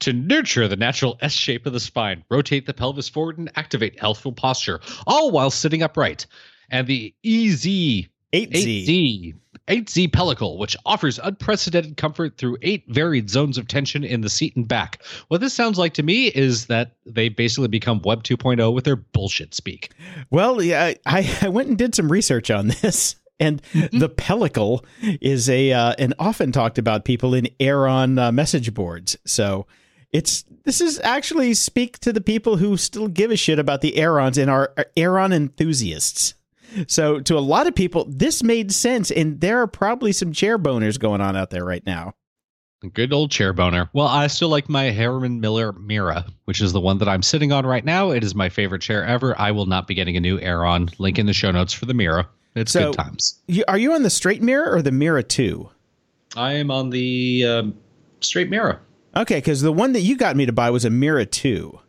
To nurture the natural S shape of the spine, rotate the pelvis forward and activate healthful posture, all while sitting upright. And the E EZ 8Z. 8Z 8Z Pellicle, which offers unprecedented comfort through eight varied zones of tension in the seat and back. What this sounds like to me is that they basically become Web 2.0 with their bullshit speak. Well, yeah, I, I went and did some research on this, *laughs* and the pellicle is a uh, an often talked about people in Aeron uh, message boards. So it's this is actually speak to the people who still give a shit about the Aerons and are Aeron enthusiasts. So to a lot of people, this made sense, and there are probably some chair boners going on out there right now. Good old chair boner. Well, I still like my Herman Miller Mira, which is the one that I'm sitting on right now. It is my favorite chair ever. I will not be getting a new Aeron. Link in the show notes for the Mira. It's So- good times. You, are you on the straight Mira or the Mira two? I am on the um, straight Mira. Okay, because the one that you got me to buy was a Mira two,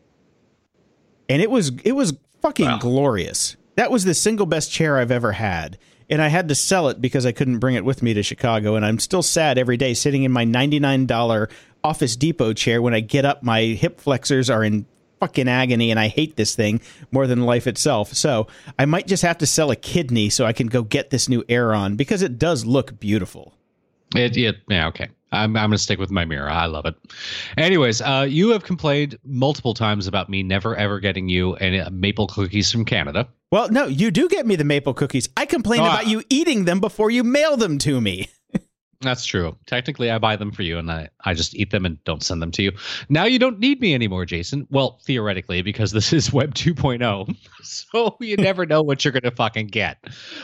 and it was it was fucking Wow. glorious. That was the single best chair I've ever had, and I had to sell it because I couldn't bring it with me to Chicago. And I'm still sad every day sitting in my ninety nine dollar Office Depot chair. When I get up, my hip flexors are in fucking agony, and I hate this thing more than life itself. So I might just have to sell a kidney so I can go get this new Aeron because it does look beautiful. It, it, yeah, okay. I'm, I'm going to stick with my Mira. I love it. Anyways, uh, you have complained multiple times about me never ever getting you any uh, maple cookies from Canada. Well, no, you do get me the maple cookies. I complain Oh, about I- you eating them before you mail them to me. *laughs* That's true. Technically, I buy them for you and I, I just eat them and don't send them to you. Now you don't need me anymore, Jason. Well, theoretically, because this is *laughs* Web 2.0. *laughs* So you never know what you're going to fucking get.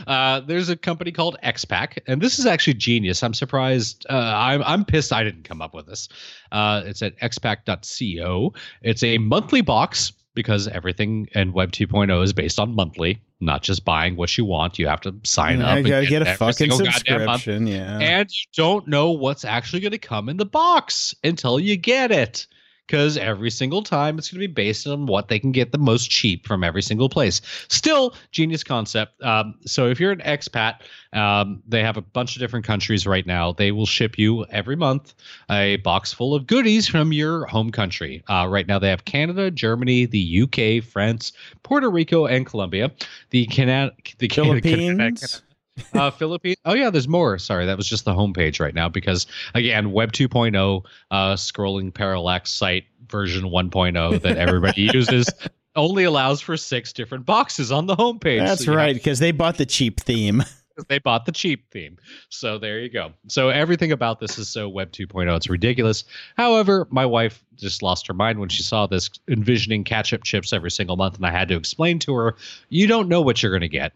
Uh, there's a company called XPack, and this is actually genius. I'm surprised. Uh, I'm, I'm pissed I didn't come up with this. Uh, it's at xpack.co. It's a monthly box because everything in Web 2.0 is based on monthly, not just buying what you want. You have to sign up. I and gotta get a fucking single goddamn month subscription. Yeah. and you don't know what's actually going to come in the box until you get it because every single time it's going to be based on what they can get the most cheap from every single place. Still genius concept. Um, so if you're an expat um, they have a bunch of different countries right now. They will ship you every month a box full of goodies from your home country. Uh, right now they have canada germany the uk france puerto rico and colombia. The Canada, the Canada- Philippines. Uh philippines oh yeah there's more sorry that was just the homepage right now because again web 2.0 uh scrolling parallax site version 1.0 *laughs* that everybody uses only allows for six different boxes on the homepage That's So right, because they bought the cheap theme. *laughs* they bought the cheap theme. So there you go. So everything about this is so Web 2.0. It's ridiculous. However, my wife just lost her mind when she saw this, envisioning ketchup chips every single month, and I had to explain to her, you don't know what you're going to get.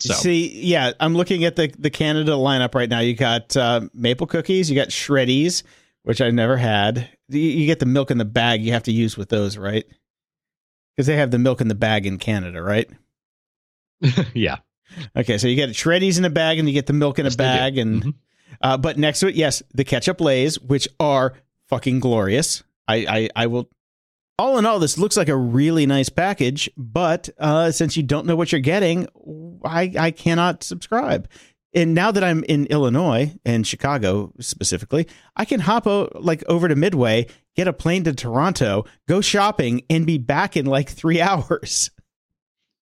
So See, yeah, I'm looking at the the Canada lineup right now. You got uh, maple cookies, you got shreddies, which I've never had. You, you get the milk in the bag. You have to use with those, right? Because they have the milk in the bag in Canada, right? *laughs* yeah, Okay, so you get shreddies in a bag, and you get the milk in Yes, a bag, and Mhm. uh, but next to it, yes, the ketchup lays, which are fucking glorious. I, I I will. All in all, this looks like a really nice package, but uh, since you don't know what you're getting, I I cannot subscribe. And now that I'm in Illinois and Chicago specifically, I can hop o- like over to Midway, get a plane to Toronto, go shopping, and be back in like three *laughs* hours.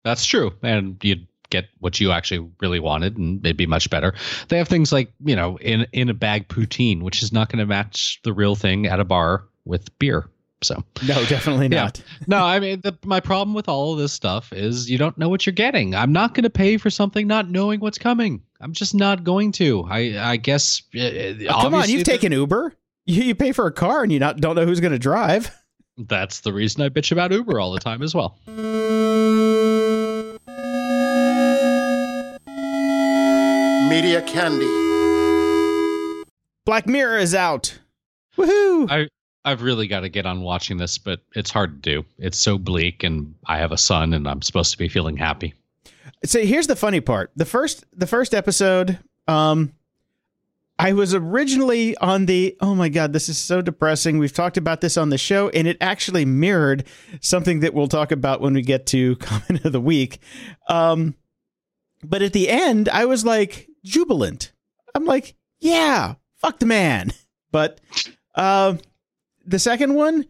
that's true. And you'd get what you actually really wanted, and it'd be much better. They have things like, you know, in, in a bag poutine, which is not going to match the real thing at a bar with beer. So. No, definitely Yeah. not. *laughs* no, I mean, the, my problem with all of this stuff is you don't know what you're getting. I'm not going to pay for something not knowing what's coming. I'm just not going to. I I guess. Uh, Oh, come on, you've taken Uber. You, you pay for a car and you not don't know who's going to drive. *laughs* That's the reason I bitch about Uber all the time as well. Media Candy. Black Mirror is out. Woohoo! I I've really got to get on watching this, but it's hard to do. It's so bleak, and I have a son, and I'm supposed to be feeling happy. so here's the funny part. The first the first episode, um I was originally on the oh my god, this is so depressing. We've talked about this on the show, and it actually mirrored something that we'll talk about when we get to *laughs* comment of the week. Um but at the end, I was like jubilant. I'm like, yeah, fuck the man. But uh, the second one,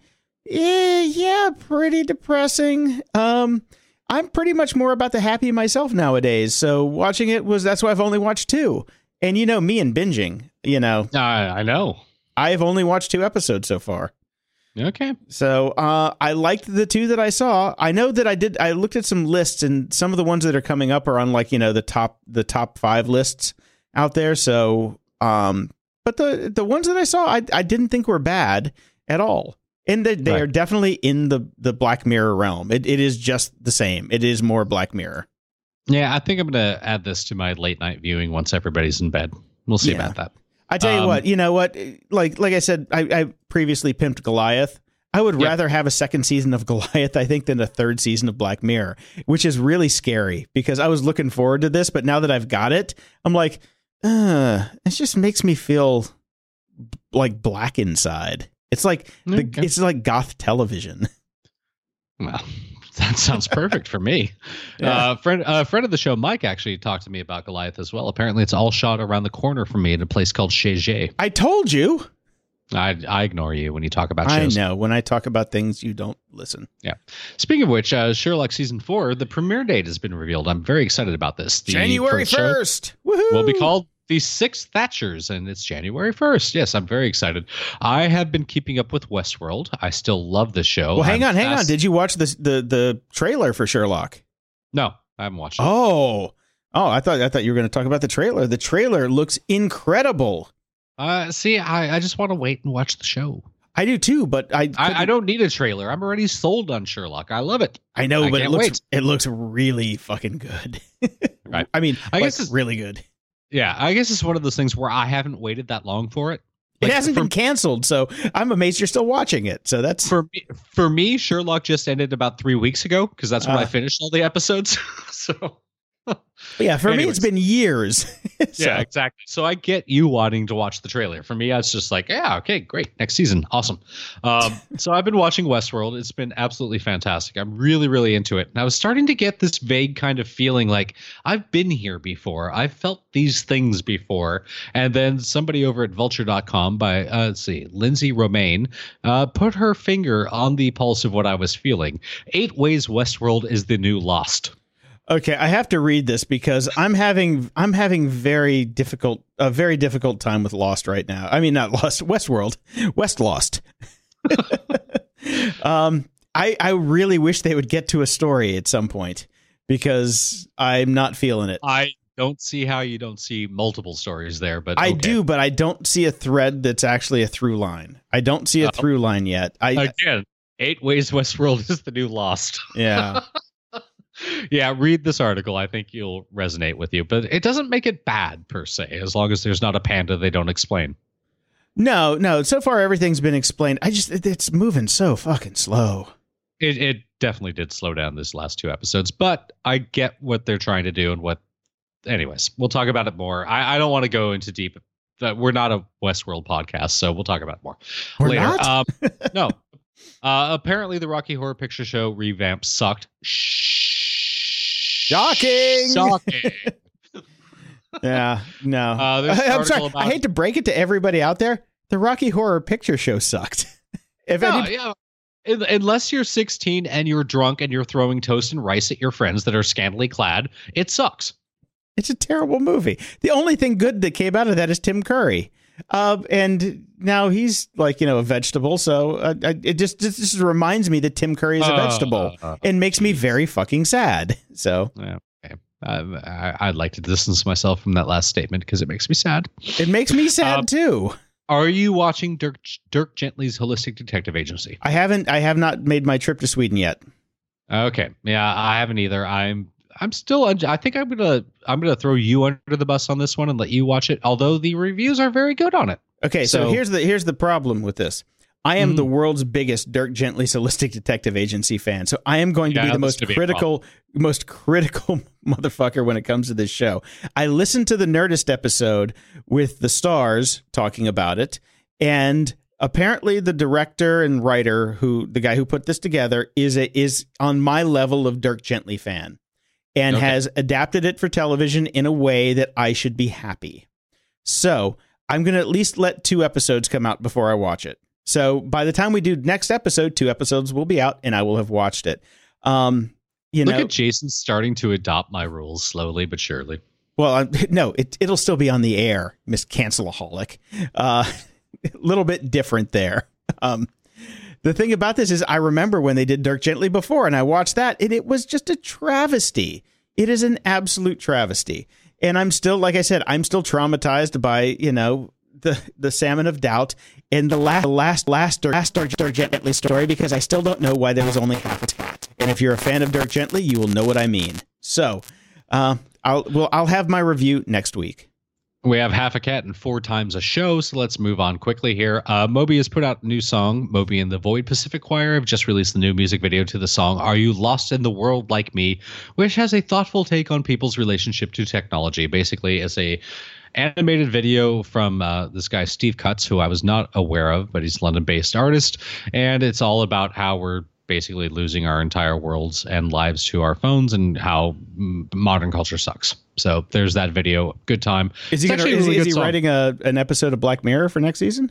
eh, yeah, pretty depressing. Um, I'm pretty much more about the happy myself nowadays. So watching it was that's why I've only watched two. And you know me and binging. You know, I I know. I've only watched two episodes so far. Okay. So uh, I liked the two that I saw. I know that I did. I looked at some lists, and some of the ones that are coming up are on like you know the top the top five lists out there. So, um, but the the ones that I saw, I I didn't think were bad at all, and they, they Right. are definitely in the the Black Mirror realm. It it is just the same. It is more Black Mirror. Yeah, I think I'm going to add this to my late night viewing once everybody's in bed. We'll see Yeah. about that. I tell you Um, what, you know what? Like like I said, I, I previously pimped Goliath. I would Yeah. rather have a second season of *laughs* Goliath, I think, than a third season of Black Mirror, which is really scary because I was looking forward to this, but now that I've got it, I'm like, uh, it just makes me feel like black inside. It's like the, Okay. it's like goth television. *laughs* Well, *laughs* that sounds perfect for me. *laughs* Yeah. Uh, friend, uh, friend of the show, Mike, actually talked to me about Goliath as well. Apparently, it's all shot around the corner from me in a place called Chez. I told you. I I ignore you when you talk about I shows. know. When I talk about things, you don't listen. Yeah. Speaking of which, uh, Sherlock season four, the premiere date has been revealed. I'm very excited about this. The January first show first. Woohoo! will be called the sixth Thatchers, and it's January 1st. Yes, I'm very excited. I have been keeping up with Westworld. I still love the show. Well, hang I'm on, hang on. Did you watch the the the trailer for Sherlock? No, I haven't watched it. Oh, oh, I thought I thought you were going to talk about the trailer. The trailer looks incredible. Uh, see, I, I just want to wait and watch the show. I do too, but I I, I don't need a trailer. I'm already sold on Sherlock. I love it. I know, I but it looks wait. it looks really fucking good. Right. *laughs* I mean, I guess guess it's- really good. Yeah, I guess it's one of those things where I haven't waited that long for it. It hasn't for, been canceled, so I'm amazed you're still watching it. So that's for me. For me, Sherlock just ended about three weeks ago because that's when I Ah. finished all the episodes. *laughs* so yeah. For me, it's been years. *laughs* So, yeah, exactly. So I get you wanting to watch the trailer. For me, it's just like, yeah, okay, great, next season, awesome. Um, *laughs* so I've been watching Westworld. It's been absolutely fantastic. I'm really, really into it. And I was starting to get this vague kind of feeling like I've been here before. I've felt these things before. And then somebody over at Vulture.com by uh, let's see, Lindsey Romain, uh, put her finger on the pulse of what I was feeling. Eight ways Westworld is the new Lost. Okay, I have to read this because I'm having I'm having very difficult a very difficult time with Lost right now. I mean, not Lost, Westworld, West Lost. *laughs* um, I I really wish they would get to a story at some point because I'm not feeling it. I don't see how you don't see multiple stories there, but I okay. do, but I don't see a thread that's actually a through line. I don't see a Oh. through line yet. I Again, eight ways Westworld is the new Lost. yeah. *laughs* yeah, read this article. I think you'll resonate with you, but it doesn't make it bad per se, as long as there's not a panda they don't explain. No, no. So far, everything's been explained. I just it- it's moving so fucking slow. It, it definitely did slow down this last two episodes, but I get what they're trying to do and what. Anyways, we'll talk about it more. I, I don't want to go into deep. Uh, we're not a Westworld podcast, so we'll talk about it more We're later. not? Um, *laughs* no. Uh, apparently, the Rocky Horror Picture Show revamp sucked. Shocking! Shocking. *laughs* Yeah, no. Uh, *laughs* I'm sorry. about- I hate to break it to everybody out there. The Rocky Horror Picture Show sucked. *laughs* if No, any, yeah. Unless you're 16 and you're drunk and you're throwing toast and rice at your friends that are scantily clad, it sucks. it's a terrible movie. The only thing good that came out of that is Tim Curry. Uh, and now he's like you know a vegetable. So uh, I, it just this just reminds me that Tim Curry is a vegetable Uh, and makes me very fucking sad. So yeah, okay. I, I'd like to distance myself from that last statement because it makes me sad. it makes me *laughs* sad Um, too. Are you watching Dirk Dirk Gently's Holistic Detective Agency? I haven't I have not made my trip to Sweden yet. Okay, yeah, I haven't either. I'm I'm still. I think I'm gonna I'm gonna throw you under the bus on this one and let you watch it. Although the reviews are very good on it. Okay, so, So- here's the here's the problem with this. I am Mm. the world's biggest Dirk Gently Holistic Detective Agency fan, so I am going to Yeah, be the most be critical, most critical *laughs* motherfucker when it comes to this show. I listened to the Nerdist episode with the stars talking about it, and apparently the director and writer, who the guy who put this together, is a, is on my level of Dirk Gently fan, and Okay. has adapted it for television in a way that I should be happy. So I'm going to at least let two episodes come out before I watch it. So by the time we do next episode, two episodes will be out and I will have watched it. Um, you Look know, at Jason starting to adopt my rules slowly but surely. well, I, *laughs* no, it, it'll still be on the air, Miss Cancelaholic. Uh, *laughs* a little bit different there. Um, the thing about this is, I remember when they did Dirk Gently before, and I watched that, and it was just a travesty. It is an absolute travesty, and I'm still, like I said, I'm still traumatized by you know the the Salmon of Doubt and the last last last Dirk, last Dirk, Dirk Gently story because I still don't know why there was only half a cat. And if you're a fan of Dirk Gently, you will know what I mean. So, uh, I'll well, I'll have my review next week. We have half a cat and four times a show, so let's move on quickly here. Uh, Moby has put out a new song. Moby and the Void Pacific Choir have just released the new music video to the song "Are You Lost in the World Like Me," which has a thoughtful take on people's relationship to technology. Basically, it's a animated video from uh, this guy Steve Cutts, who I was not aware of, but he's a London-based artist, and it's all about how we're basically losing our entire worlds and lives to our phones and how modern culture sucks. So there's that video. Good time. Is he gonna, actually is, really is he writing a an episode of Black Mirror for next season?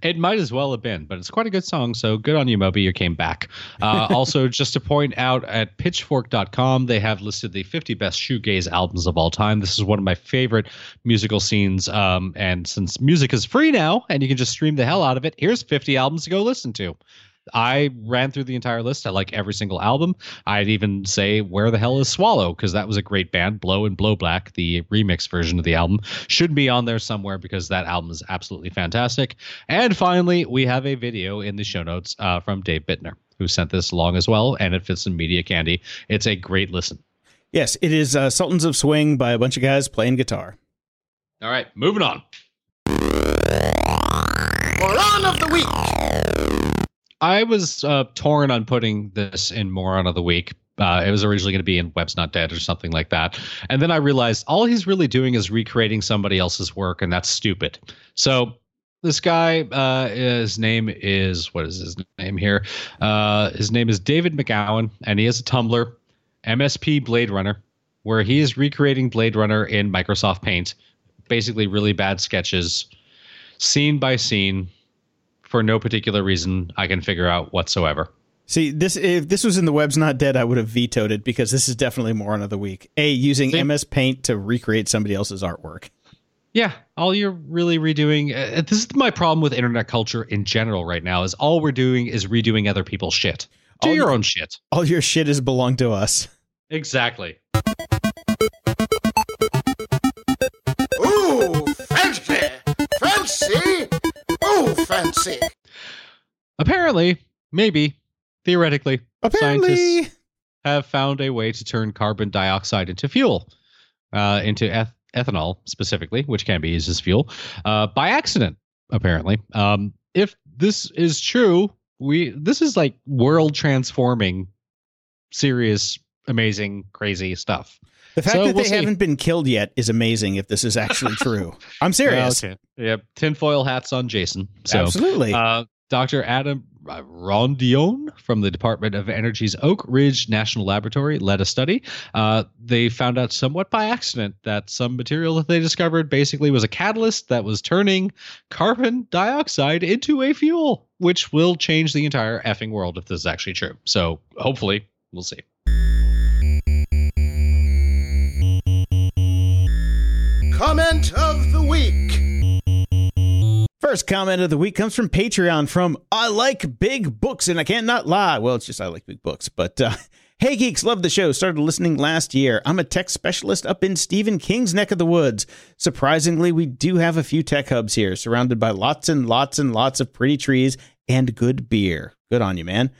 It might as well have been, but it's quite a good song. So good on you, Moby. You came back. Uh, *laughs* also, just to point out at pitchfork.com, they have listed the 50 best shoegaze albums of all time. This is one of my favorite musical scenes. Um, and since music is free now and you can just stream the hell out of it, here's 50 albums to go listen to. I ran through the entire list. I like every single album. I'd even say Where the Hell is Swallow because that was a great band. Blow and Blowback, the remix version of the album, should be on there somewhere because that album is absolutely fantastic. And finally, we have a video in the show notes uh, from Dave Bittner who sent this along as well, and it fits in media candy. It's a great listen. Yes, it is uh, Sultans of Swing by a bunch of guys playing guitar. All right, moving on. Moron of the week. I was uh, torn on putting this in Moron of the Week. Uh, it was originally going to be in Web's Not Dead or something like that. And then I realized all he's really doing is recreating somebody else's work, and that's stupid. So this guy, uh, his name is, what is his name here? Uh, his name is David McGowan, and he has a Tumblr, MSP Blade Runner, where he is recreating Blade Runner in Microsoft Paint. Basically, really bad sketches, scene by scene for no particular reason I can figure out whatsoever. See, this if this was in the web's not dead, I would have vetoed it because this is definitely moron of the week. A using See? MS Paint to recreate somebody else's artwork. Yeah, all you're really redoing. Uh, this is my problem with internet culture in general right now. Is all we're doing is redoing other people's shit. Do All your own shit. All your shit is belong to us. Exactly. Ooh, fancy. Fancy. Ooh, fancy. Apparently, maybe, theoretically, Apparently, scientists have found a way to turn carbon dioxide into fuel, uh, into eth- ethanol specifically, which can be used as fuel, uh, by accident. Apparently, um, if this is true, we this is like world transforming, serious, amazing, crazy stuff. The fact So that we'll they see. haven't been killed yet is amazing. If this is actually true, I'm *laughs* serious. Okay. Yep. Tinfoil hats on Jason. So, Absolutely. uh, Dr. Adam uh, Rondinone from the Department of Energy's Oak Ridge National Laboratory led a study. Uh, they found out somewhat by accident that some material that they discovered basically was a catalyst that was turning carbon dioxide into a fuel, which will change the entire effing world if this is actually true. So, hopefully, we'll see. Comment of the week. First comment of the week comes from Patreon from I like big books and I can't not lie. Well, it's just I like big books, but uh, *laughs* hey geeks, love the show. Started listening last year. I'm a tech specialist up in Stephen King's neck of the woods. Surprisingly, we do have a few tech hubs here, surrounded by lots and lots and lots of pretty trees and good beer. Good on you, man.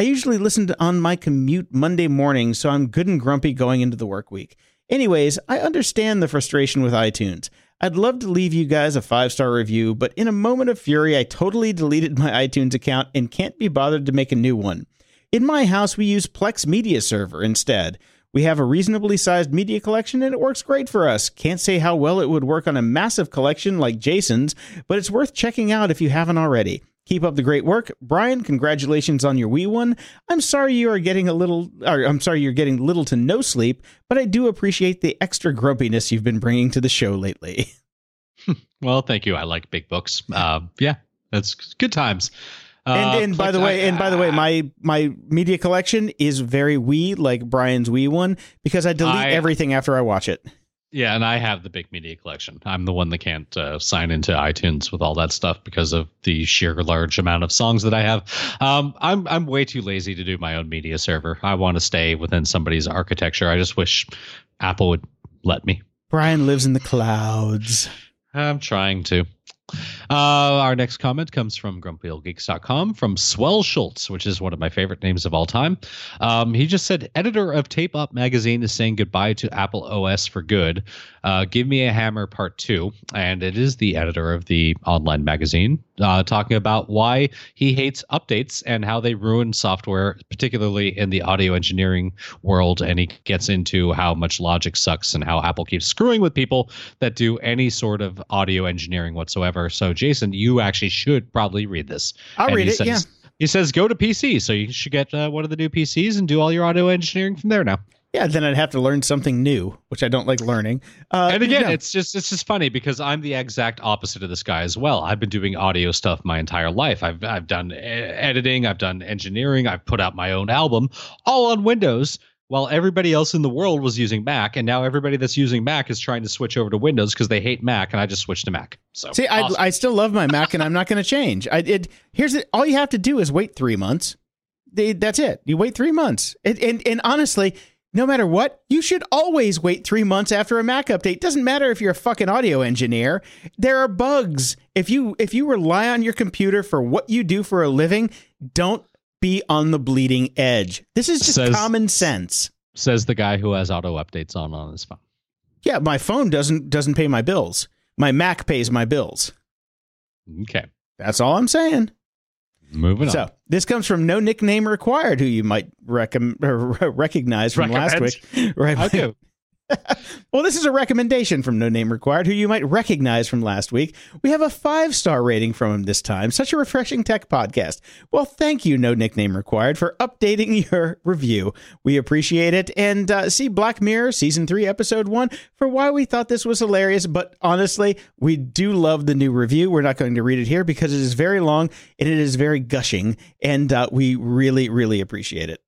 I usually listen to on my commute Monday morning, so I'm good and grumpy going into the work week. Anyways, I understand the frustration with iTunes. I'd love to leave you guys a five star review, but in a moment of fury, I totally deleted *laughs* my iTunes account and can't be bothered to make a new one. In my house, we use Plex Media Server instead. We have a reasonably sized media collection and it works great for us. Can't say how well it would work on a massive collection like Jason's, but it's worth checking out if you haven't already. Keep up the great work. Brian, congratulations on your wee one. I'm sorry you are getting a little or I'm sorry you're getting little to no sleep, but I do appreciate the extra grumpiness you've been bringing to the show lately. *laughs* Well, thank you. I like big books. Uh, yeah, that's good times. Uh, and and by the way, and by the way, my my media collection is very wee, like Brian's wee one because I delete I- everything after I watch it. Yeah, and I have the big media collection. I'm the one that can't uh, sign into iTunes with all that stuff because of the sheer large amount of songs that I have. Um, I'm I'm way too lazy to do my own media server. I want to stay within somebody's architecture. I just wish Apple would let me. Brian lives in the clouds. I'm trying to. Uh, our next comment comes from grumpyoldgeeks.com from Swell Schultz, which is one of my favorite names of all time. Um, he just said, editor of Tape Op magazine is saying goodbye to Apple OS for good. Uh, Give me a hammer part two. And it is the editor of the online magazine uh, talking about why he hates updates and how they ruin software, particularly in the audio engineering world. And he gets into how much logic sucks and how Apple keeps screwing with people that do any sort of audio engineering whatsoever. So, Jason, you actually should probably read this. I'll And read it. says- yeah. He says go to PC, so you should get uh, one of the new PCs and do all your audio engineering from there now. Yeah, then I'd have to learn something new, which I don't like learning. Uh, and again, it's just it's just funny because I'm the exact opposite of this guy as well. I've been doing audio stuff my entire life. I've I've done editing, I've done engineering, I've put out my own album, all on Windows. While everybody else in the world was using Mac, and now everybody that's using Mac is trying to switch over to Windows because they hate Mac, and I just switched to Mac. So See, awesome. I, I still love my Mac, and I'm not going to change. I it here's it. All you have to do is wait three months. They, that's it. You wait three months, and, and and honestly, no matter what, you should always wait three months after a Mac update. Doesn't matter if you're a fucking audio engineer. There are bugs. If you if you rely on your computer for what you do for a living, don't be on the bleeding edge. This is just Says- common sense. says the guy who has auto updates on on his phone. Yeah, my phone doesn't doesn't pay my bills. My Mac pays my bills. Okay, That's all I'm saying. moving So on. So this comes from no nickname required, who you might *laughs* recognize from last week. *laughs* Right. Okay, Well, this is a recommendation from No Name Required, who you might recognize from last week. We have a five star rating from him this time. Such a refreshing tech podcast. Well, thank you, No Nickname Required, for updating *laughs* your review. We appreciate it. And uh, see Black Mirror season three, episode one, for why we thought this was hilarious. But honestly, we do love the new review. We're not going to read it here because it is very long and it is very gushing. And uh, we really, really appreciate it.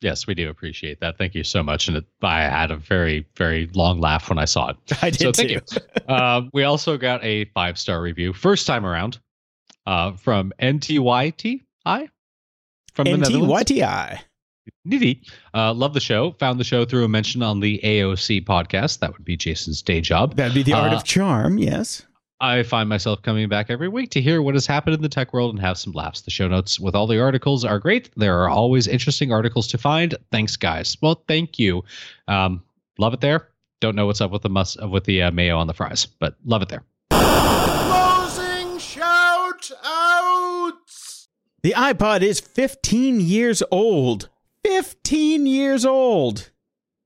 Yes, we do appreciate that. Thank you so much. And it, I had a very very long laugh when I saw it. *laughs* I did so thank too. you. um, we also got a five star review, first time around, uh, from NTYTI from the Netherlands. NTYTI. Nitty. Uh, love the show. Found the show through a mention on the AOC podcast. That would be Jason's day job. That'd be the art Uh, of charm, yes. I find myself coming back every week to hear what has happened in the tech world and have some laughs. The show notes with all the articles are great. There are always interesting articles to find. Thanks, guys. Well, thank you. Um, love it there. Don't know what's up with the mus- with the uh, mayo on the fries, but love it there. Closing shout outs! The iPod is 15 years old. 15 years old.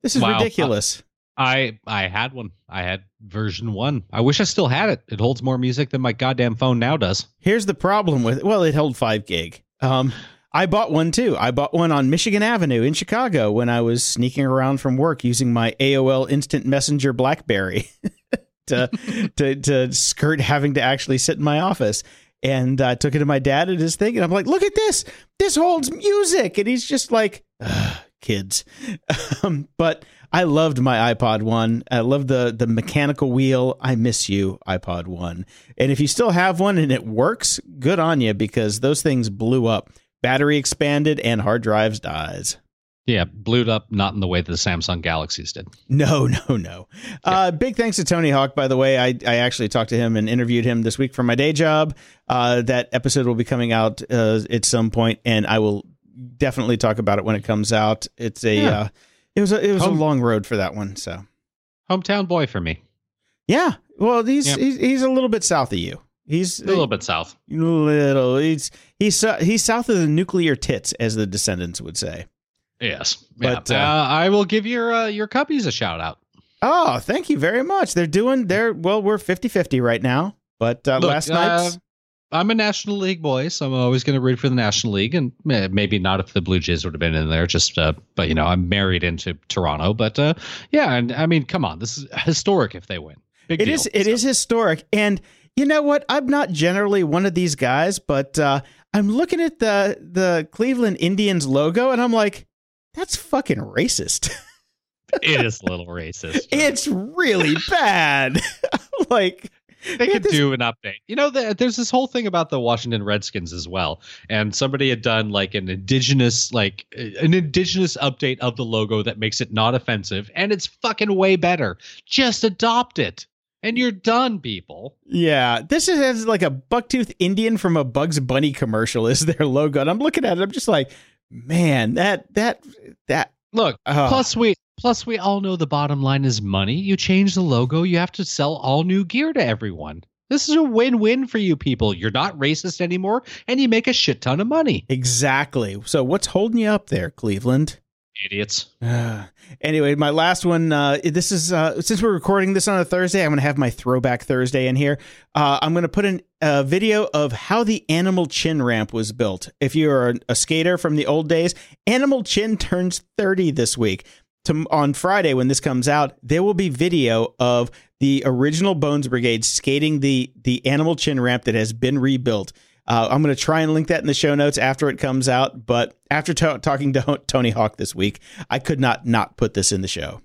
This is Wow. ridiculous. I I had one. I had version one. I wish I still had it. It holds more music than my goddamn phone now does. Here's the problem with well, it held 5 gig. Um I bought one too. I bought one on Michigan Avenue in Chicago when I was sneaking around from work using my AOL Instant Messenger Blackberry *laughs* to, *laughs* to to skirt having to actually sit in my office. And I took it to my dad and his thing, and I'm like, "Look at this! This holds music." And he's just like, "Ugh, "Kids," *laughs* um, but I loved my iPod one. I love the the mechanical wheel. I miss you, iPod one. And if you still have one and it works, good on you because those things blew up. Battery expanded and hard drives dies. Yeah, blew up, not in the way that the Samsung Galaxies did. No, *laughs* no, no. Uh, big thanks to Tony Hawk, by the way. I, I actually talked to him and interviewed him this week for my day job. Uh, that episode will be coming out uh, at some point, and I will definitely talk about it when it comes out. It's a Yeah. uh, it was a it was a long road for that one. So Hometown boy for me. yeah, well he's Yep. he's, he's a little bit south of you. He's A little bit south. little. He's he's he's south of the nuclear tits, as the descendants would say. Yes. But, yeah. uh, Uh, I will give your uh, your Cubbies a shout out. Oh, thank you very much. They're doing they're well, we're 50-50 right now. But uh, Look, last night's uh, I'm a National League boy, so I'm always going to root for the National League, and maybe not if the Blue Jays would have been in there. Just, uh, but you know, I'm married into Toronto. But uh, yeah, and I mean, come on, this is historic if they win. Big It deal. is. It is historic, and you know what? I'm not generally one of these guys, but uh, I'm looking at the the Cleveland Indians logo, and I'm like, that's fucking racist. *laughs* It is a little racist. it's really bad. *laughs* like, they Yeah, could this- do an update. You know, the, there's this whole thing about the Washington Redskins as well, and somebody had done like an indigenous, like an indigenous update of the logo that makes it not offensive, and it's fucking way better. Just adopt it, and you're done, people. yeah, this is like a bucktooth Indian from a Bugs Bunny commercial is their logo, and I'm looking at it. I'm just like, man, that that that. Look, Oh. plus we plus we all know the bottom line is money. You change the logo, you have to sell all new gear to everyone. This is a win-win for you people. You're not racist anymore, and you make a shit ton of money. exactly. So what's holding you up there, Cleveland? Idiots. Uh, *sighs* anyway, my last one. Uh, this is uh, since we're recording this on a Thursday. I'm going to have my throwback Thursday in here. Uh, I'm going to put in a video of how the Animal Chin ramp was built. If you're a, a skater from the old days, Animal Chin turns 30 this week. To, on Friday when this comes out, there will be video of the original Bones Brigade skating the the animal chin ramp that has been rebuilt. Uh, I'm going to try and link that in the show notes after it comes out. But after to- talking to *laughs* Tony Hawk this week, I could not not put this in the show.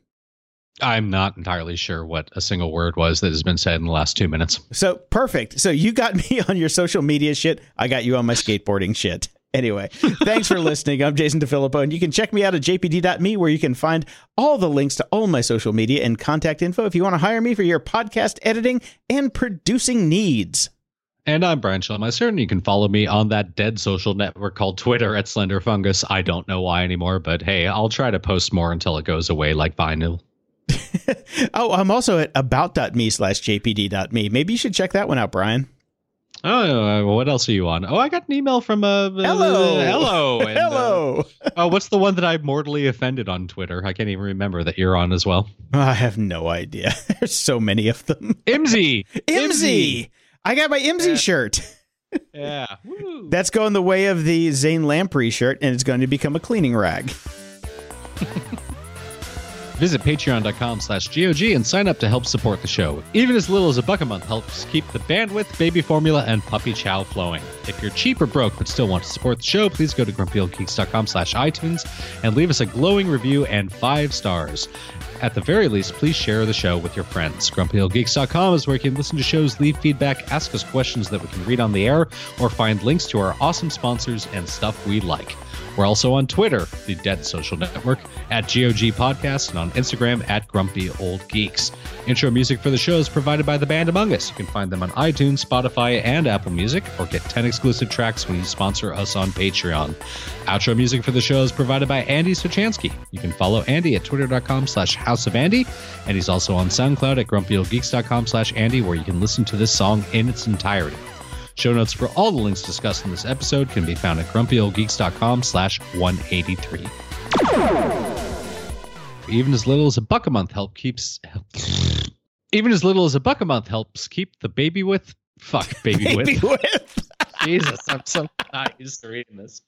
I'm not entirely sure what a single word was that has been said in the last two minutes. So perfect. So you got *laughs* me on your social media shit. I got you on my skateboarding shit. Anyway, thanks for listening. I'm Jason DeFilippo, and you can check me out at jpd.me where you can find all the links to all my social media and contact info if you want to hire me for your podcast editing and producing needs. And I'm Brian Schulmeister, and you can follow me on that dead social network called Twitter at Slender Fungus. I don't know why anymore, but hey, I'll try to post more until it goes away like vinyl. *laughs* oh, I'm also at about.me slash jpd.me. Maybe you should check that one out, Brian. Oh, uh, what else are you on? Oh, I got an email from uh, hello, uh, hello, *laughs* and, hello. Uh, oh, what's the one that I mortally offended on Twitter? I can't even remember that you're on as well. I have no idea. *laughs* There's so many of them. Imzy, *laughs* Imzy. I got my Imzy Yeah. shirt. yeah, Woo. That's going the way of the Zane Lamprey shirt, and it's going to become a cleaning rag. Visit patreon.com slash GOG and sign up to help support the show. Even as little as a buck a month helps keep the bandwidth, baby formula, and puppy chow flowing. If you're cheap or broke but still want to support the show, please go to grumpyoldgeeks.com slash iTunes and leave us a glowing review and five stars. At the very least, please share the show with your friends. GrumpyOldGeeks.com is where you can listen to shows, leave feedback, ask us questions that we can read on the air, or find links to our awesome sponsors and stuff we like. We're also on Twitter, the Dead Social Network, at GOG Podcast, and on Instagram at Grumpy Old Geeks. Intro music for the show is provided by the band Among Us. You can find them on iTunes, Spotify, and Apple Music, or get 10 exclusive tracks when you sponsor us on Patreon. Outro music for the show is provided by Andy Sochansky. You can follow Andy at twitter.com slash House of Andy, and he's also on SoundCloud at grumpyoldgeeks.com slash Andy, where you can listen to this song in its entirety. Show notes for all the links discussed in this episode can be found at grumpyoldgeeks.com slash 183. Even as little as a buck a month help keeps... *laughs* Even as little as a buck a month helps keep the baby with... Fuck, baby, *laughs* baby with. with. *laughs* Jesus, I'm so not used to reading this.